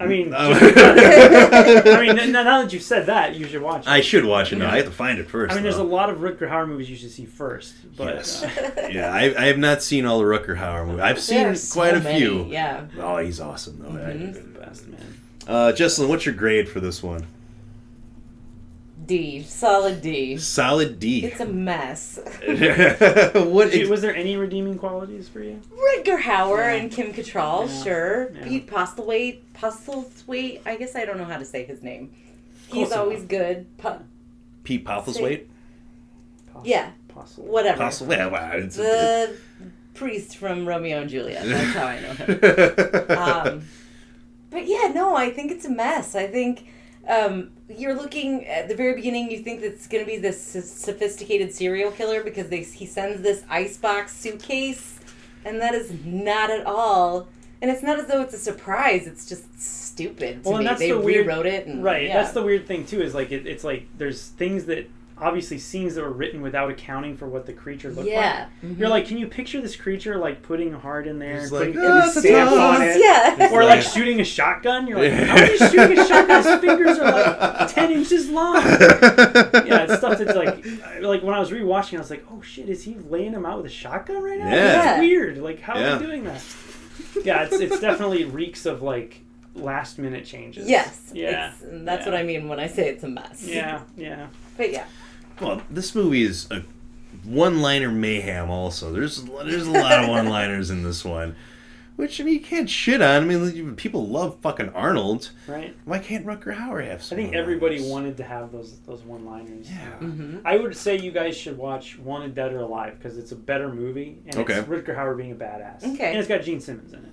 I mean. *laughs* *laughs* I mean, now that you've said that, you should watch it. I should watch it now. I have to find it first. I mean, there's a lot of Rutger Hauer movies you should see first, but Yes. uh, yeah, I, I have not seen all the Rutger Hauer movies. I've seen so quite a many, few. Yeah. Oh, he's awesome though. he's the best man. Uh, Jesselyn, what's your grade for this one? D. Solid D. Solid D. It's a mess. *laughs* what? Did you- was there any redeeming qualities for you? Rutger Hauer Yeah. and Kim Cattrall, Yeah. sure. Yeah. Pete Postlethwaite, Postlethwaite. I guess I don't know how to say his name. Close He's always enough. good. Po- Pete Postlethwaite? Poss- Yeah. Possible. whatever. Postle- Yeah, wow, it's The priest from Romeo and Juliet. That's how I know him. *laughs* um, but yeah, no, I think it's a mess. I think um, you're looking at the very beginning. You think it's going to be this sophisticated serial killer because they he sends this icebox suitcase, and that is not at all. And it's not as though it's a surprise. It's just stupid Well, and me. that's they the weird- rewrote it, and Right. yeah. That's the weird thing too. Is like it, it's like there's things that obviously scenes that were written without accounting for what the creature looked yeah. like. Mhm. You're like, can you picture this creature like putting a heart in there, He's and like, putting "Ah, his it's a stamp dog." on it, yeah. or like shooting a shotgun? You're like, how is he shooting a shotgun? His *laughs* fingers are like ten inches long. *laughs* yeah, it's stuff that's like, like when I was rewatching, I was like, oh shit, is he laying him out with a shotgun right now? Yeah. That's weird. Like, how Yeah. are they doing that? Yeah, it's it's definitely reeks of like last minute changes. Yes. Yeah. It's, that's Yeah. what I mean when I say it's a mess. Yeah, yeah. But yeah. Well, this movie is a one-liner mayhem. Also, there's there's a lot of *laughs* one-liners in this one, which I mean you can't shit on. I mean, people love fucking Arnold. Right. Why can't Rutger Hauer have Some I think everybody wanted to have those those one liners. Yeah. Mm-hmm. I would say you guys should watch Wanted Dead or Alive because it's a better movie and Okay. it's Rutger Hauer being a badass. Okay. And it's got Gene Simmons in it.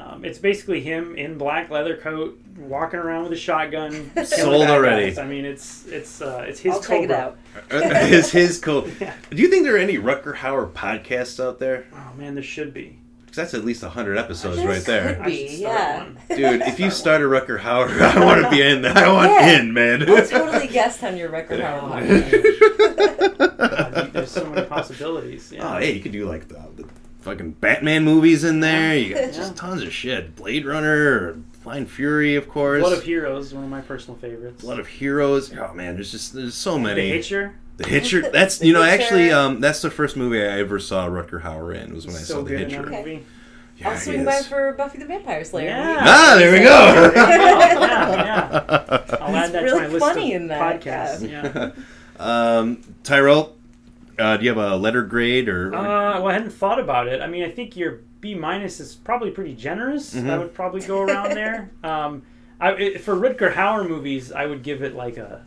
Um, it's basically him in black leather coat, walking around with a shotgun. *laughs* Sold already. guys. I mean, it's it's uh, it's his I'll check it *laughs* Cobra. out. is his cool. Yeah. Do you think there are any Rutger Hauer podcasts out there? Oh man, there should be. Because that's at least hundred episodes There right there. could I be, start yeah. one. *laughs* Dude, if you start a Rutger Hauer, I want to be in. I want Yeah. in, man. I'll totally guest on your Rutger Hauer God, there's so many possibilities. Yeah. Oh, hey, you could do like the, the fucking Batman movies in there. You got just tons of shit. Blade Runner, Blind Fury, of course. Blood of Heroes, is one of my personal favorites. Blood of Heroes. Oh man, there's just there's so many. The. Hitcher. The Hitcher. *laughs* That's The you know Hitcher. actually um that's the first movie I ever saw Rutger Hauer in was when I so saw The good in Hitcher. that movie. Yeah, I'll he swing by is. for Buffy the Vampire Slayer. Yeah. Ah, there we *laughs* go. yeah, yeah. I'll add that really to my list funny of in that, podcasts. Yeah. *laughs* um, Tyrell, uh, do you have a letter grade or? Uh, well, I hadn't thought about it. I mean, I think your B minus is probably pretty generous. Mhm. I would probably go around there. *laughs* Um, I, it, for Rutger Hauer movies, I would give it like a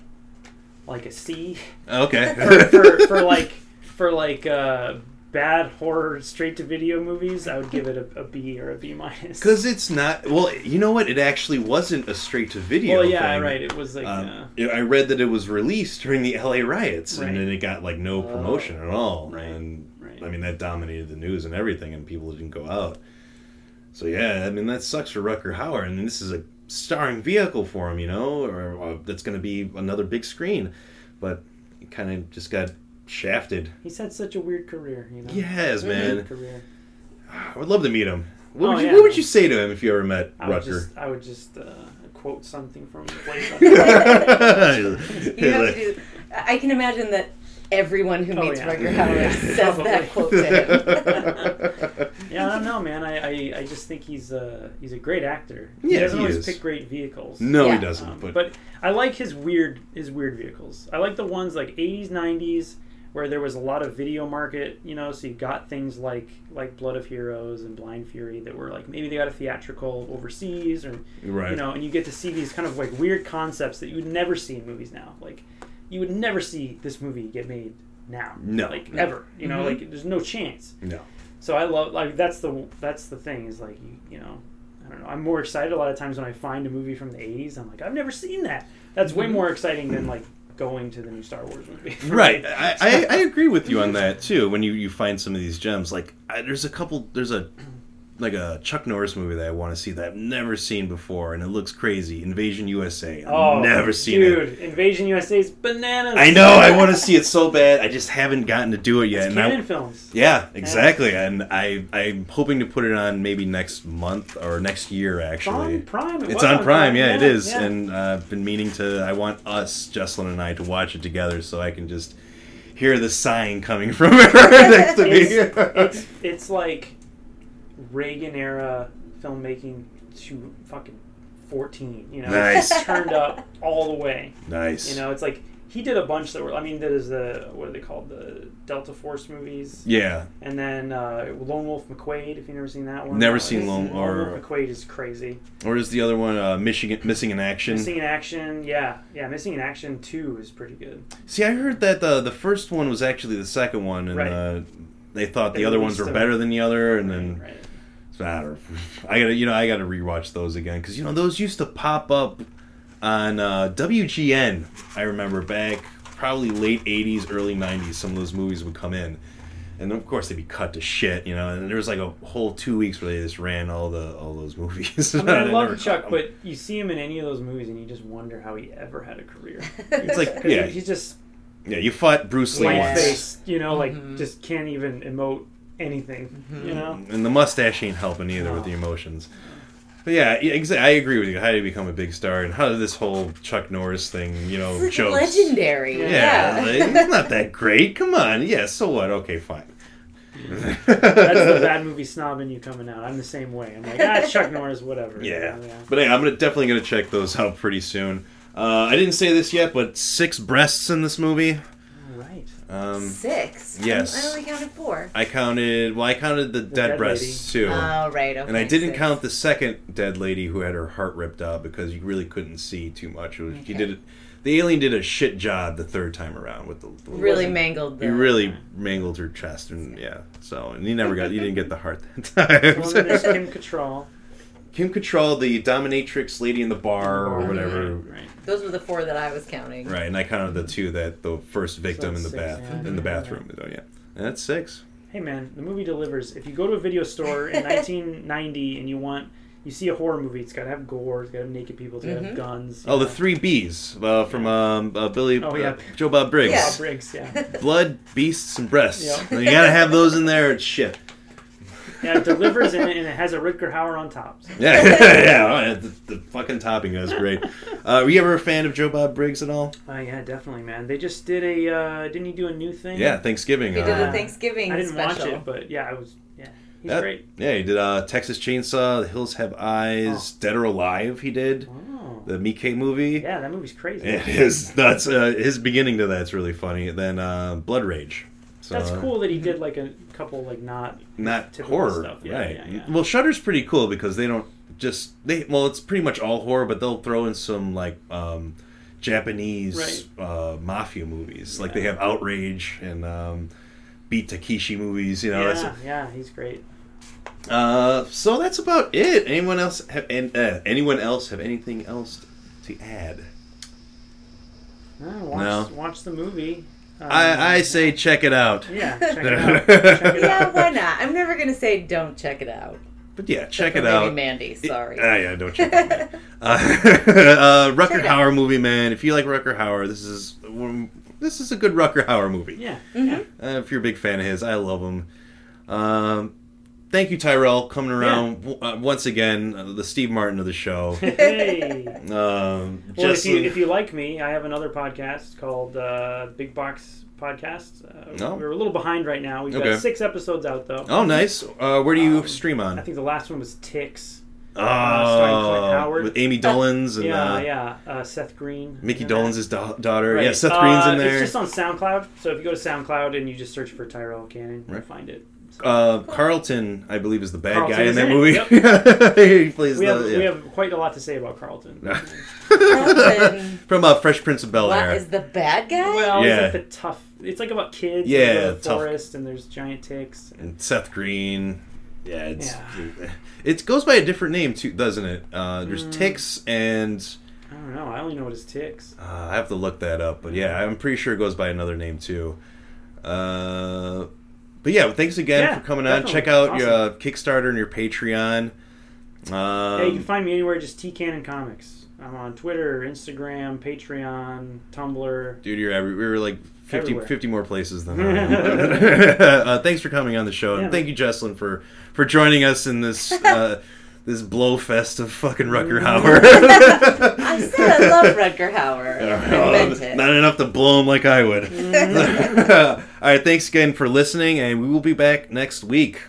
like a C. okay. For, for, for *laughs* like for like uh, bad horror straight to video movies, I would give it a, a B or a B minus. Because it's not. Well, you know what? It actually wasn't a straight to video. well, yeah, thing. right. It was like Um, uh, I read that it was released during the LA riots, Right. and then it got like no Oh. promotion at all. Right, And right. I mean, that dominated the news and everything, and people didn't go out. So yeah, I mean, that sucks for Rutger Hauer, and this is a starring vehicle for him, you know, or, or that's going to be another big screen, but kind of just got shafted. he's had such a weird career. You know. He has, Weird man. Career. I would love to meet him. What, Oh, would, you, yeah. what would you say to him if you ever met I would Rutger? just I would just uh, quote something from the Runner. *laughs* You have to do. I can imagine that everyone who Oh, meets yeah. Rutger Hauer Yeah, says that quote to him. *laughs* Yeah, I don't know, man. I, I, I just think he's a he's a great actor. he Yeah, doesn't he always is. pick great vehicles. no, Yeah. he doesn't. Um, but, but I like his weird his weird vehicles. I like the ones like 80s, 90s where there was a lot of video market, you know, so you got things like like Blood of Heroes and Blind Fury that were like maybe they got a theatrical overseas or right. you know, and you get to see these kind of like weird concepts that you would never see in movies now. Like you would never see this movie get made now. No. Like No. ever. You know, Mhm. like there's no chance. no. So I love like that's the that's the thing is like you, you know I don't know I'm more excited a lot of times when I find a movie from the 80s I'm like I've never seen that that's way more exciting than like going to the new Star Wars movie *laughs* Right. I, I, I *laughs* agree with you on that too. When you, you find some of these gems, like I, there's a couple, there's a like a Chuck Norris movie that I want to see that I've never seen before, and it looks crazy. Invasion USA. I've Oh, never seen dude, it. Dude, Invasion USA's bananas. I know. I want to see it so bad. I just haven't gotten to do it yet. It's and I- films. yeah, exactly. And I I'm hoping to put it on maybe next month or next year. It's Actually, on Prime. It It's on Prime, yeah, yeah, it is. yeah. And uh, I've been meaning to. I want us, Jesselyn and I, to watch it together so I can just hear the sighing coming *laughs* from her next to me. it's, it's it's like Reagan era filmmaking to fucking fourteen. You know, Nice. It's turned up all the way. nice. You know, it's like he did a bunch that were. I mean, there's the what are they called? The Delta Force movies, Yeah. and then uh, Lone Wolf McQuaid. If you've never seen that one, Never Uh, seen Lone- or- Wolf McQuaid is crazy. Or is the other one uh, Michigan Missing in Action? Missing in Action, yeah, yeah. Missing in Action two is pretty good. See, I heard that the the first one was actually the second one, and Right. uh, they thought the other ones were them. better than the other, and then right. I. *laughs* I gotta, you know, I gotta rewatch those again because you know those used to pop up on uh, WGN. I remember back probably late '80s, early '90s. Some of those movies would come in, and of course they'd be cut to shit, you know. And there was like a whole two weeks where they just ran all the all those *laughs* movies. I mean, I *laughs* love Chuck, caught 'em. but you see him in any of those movies, and you just wonder how he ever had a career. it's like yeah, he's just yeah. You fought Bruce Lee blank once, face, you know, like Mhm. just can't even emote anything, you know. and the mustache ain't helping either with the emotions. But yeah, yeah, exa- I agree with you. How did he become a big star, and how did this whole Chuck Norris thing, you know, It's like legendary. Yeah. Yeah, Yeah. like, *laughs* it's not that great. Come on. Yeah, so what? Okay, fine. That's the *laughs* bad movie snob in you coming out. I'm the same way. I'm like, ah, Chuck Norris, whatever. Yeah. yeah. But hey, I'm gonna definitely gonna check those out pretty soon. Uh, I didn't say this yet, but six breasts in this movie. All right. Um, Six. yes. I only counted four. I counted. Well, I counted the, dead, dead breasts too. Oh, right. Okay. and I didn't six. count the second dead lady who had her heart ripped out because you really couldn't see too much. It was, He did it. The alien did a shit job the third time around with the. the Really wasn't- mangled the. He really mangled her chest, and yeah. So, and he never got. He didn't get the heart that *laughs* Well, then there's time. Kim Cattrall. Kim Cattrall, the dominatrix lady in the bar or whatever. Right. Those were the four that I was counting. Right, and I counted the two that the first victim in the six, bath yeah. in the bathroom. Oh yeah, And that's six. Hey man, the movie delivers. If you go to a video store in *laughs* 1990 and you want, you see a horror movie, it's got to have gore, it's got to have naked people, it's got to have Mhm. guns. Oh, the three B's uh, from um, uh, Billy Oh, yeah. uh, Joe Bob Briggs. Yeah. Bob Briggs, yeah. Blood, beasts, and breasts. Yeah. You gotta have those in there. It's shit. Yeah, it delivers in it, and it has a Rutger Hauer on top. So. *laughs* Yeah, *laughs* yeah. oh, yeah, The, the fucking topping is great. Uh, were you ever a fan of Joe Bob Briggs at all? Oh yeah, definitely, man. They just did a. Uh, didn't he do a new thing? Yeah, Thanksgiving. He did uh, a Thanksgiving I didn't special. watch it, but yeah, I was. Yeah, he's that- great. Yeah, he did uh, Texas Chainsaw, The Hills Have Eyes, Dead or Alive. He did Oh, the Miike movie. yeah, that movie's crazy. It is nuts. Uh, his beginning to that's really funny. Then uh, Blood Rage. So, That's cool that he did like a couple like not. Not Typical horror, stuff. Yeah, right? yeah, yeah. Well, Shudder's pretty cool because they don't just they. Well, it's pretty much all horror, but they'll throw in some like um, Japanese uh, mafia movies. Like they have Outrage and um, Beat Takeshi movies. You know, yeah, yeah, he's great. Uh, so that's about it. Anyone else have and uh, anyone else have anything else to add? Uh, watch, No. watch the movie. Um, I I say check it out. Yeah, *laughs* check it out. Check it *laughs* Yeah, out. why not? I'm never gonna say don't check it out. But yeah, check Except it for out. Maybe Mandy, sorry. Ah, yeah, don't check it out. *laughs* Uh, uh, Rutger Check it out. Hauer movie, man. If you like Rutger Hauer, this is this is a good Rutger Hauer movie. Yeah. Mhm. Uh, if you're a big fan of his, I love him. Um, thank you, Tyrell, coming around w- uh, once again. Uh, the Steve Martin of the show. *laughs* Hey. Um, Well, just if you if you like me, I have another podcast called uh, Big Box Podcast. Uh, Oh. We're a little behind right now. We've Okay. got six episodes out though. oh, nice. Uh, where do you Um, stream on? I think the last one was Ticks. Oh, starring Clint Howard. with Ami Dolenz and yeah, uh, yeah. Uh, Seth Green. Micky in that. Dolenz da- daughter. Right. Yeah, Seth Uh, Green's in there. It's just on SoundCloud. So if you go to SoundCloud and you just search for Tyrell Cannon, you'll find it. So uh, Carlton, I believe, is the bad Carlton guy in that in it, movie. *laughs* he plays we the have yeah. we have quite a lot to say about Carlton. Carlton, *laughs* from uh, Fresh Prince of Bel Air. is the bad guy? Well, Yeah. it's like the tough. It's like about kids. Yeah, Yeah, the tough. forest and there's giant ticks. and Seth Green. Yeah, it's Yeah. *laughs* it goes by a different name too, doesn't it? Uh, there's Mm. Ticks and I don't know. I only know what is ticks. uh, I have to look that up, but yeah, I'm pretty sure it goes by another name too. Uh, but yeah, thanks again Yeah, for coming on. Check out your uh, Kickstarter and your Patreon. Um, yeah, you can find me anywhere. Just T Cannon Comics. I'm on Twitter, Instagram, Patreon, Tumblr. Dude, you're every, we were like 50, 50 more places than that. *laughs* *laughs* uh, thanks for coming on the show, and Yeah, thank you, Jesselyn, for for joining us in this *laughs* uh, this blowfest of fucking Rutger *laughs* Hauer. I said I *laughs* love Rutger Hauer. I meant it. Not enough to blow him like I would. Mm-hmm. *laughs* All right, thanks again for listening, and we will be back next week.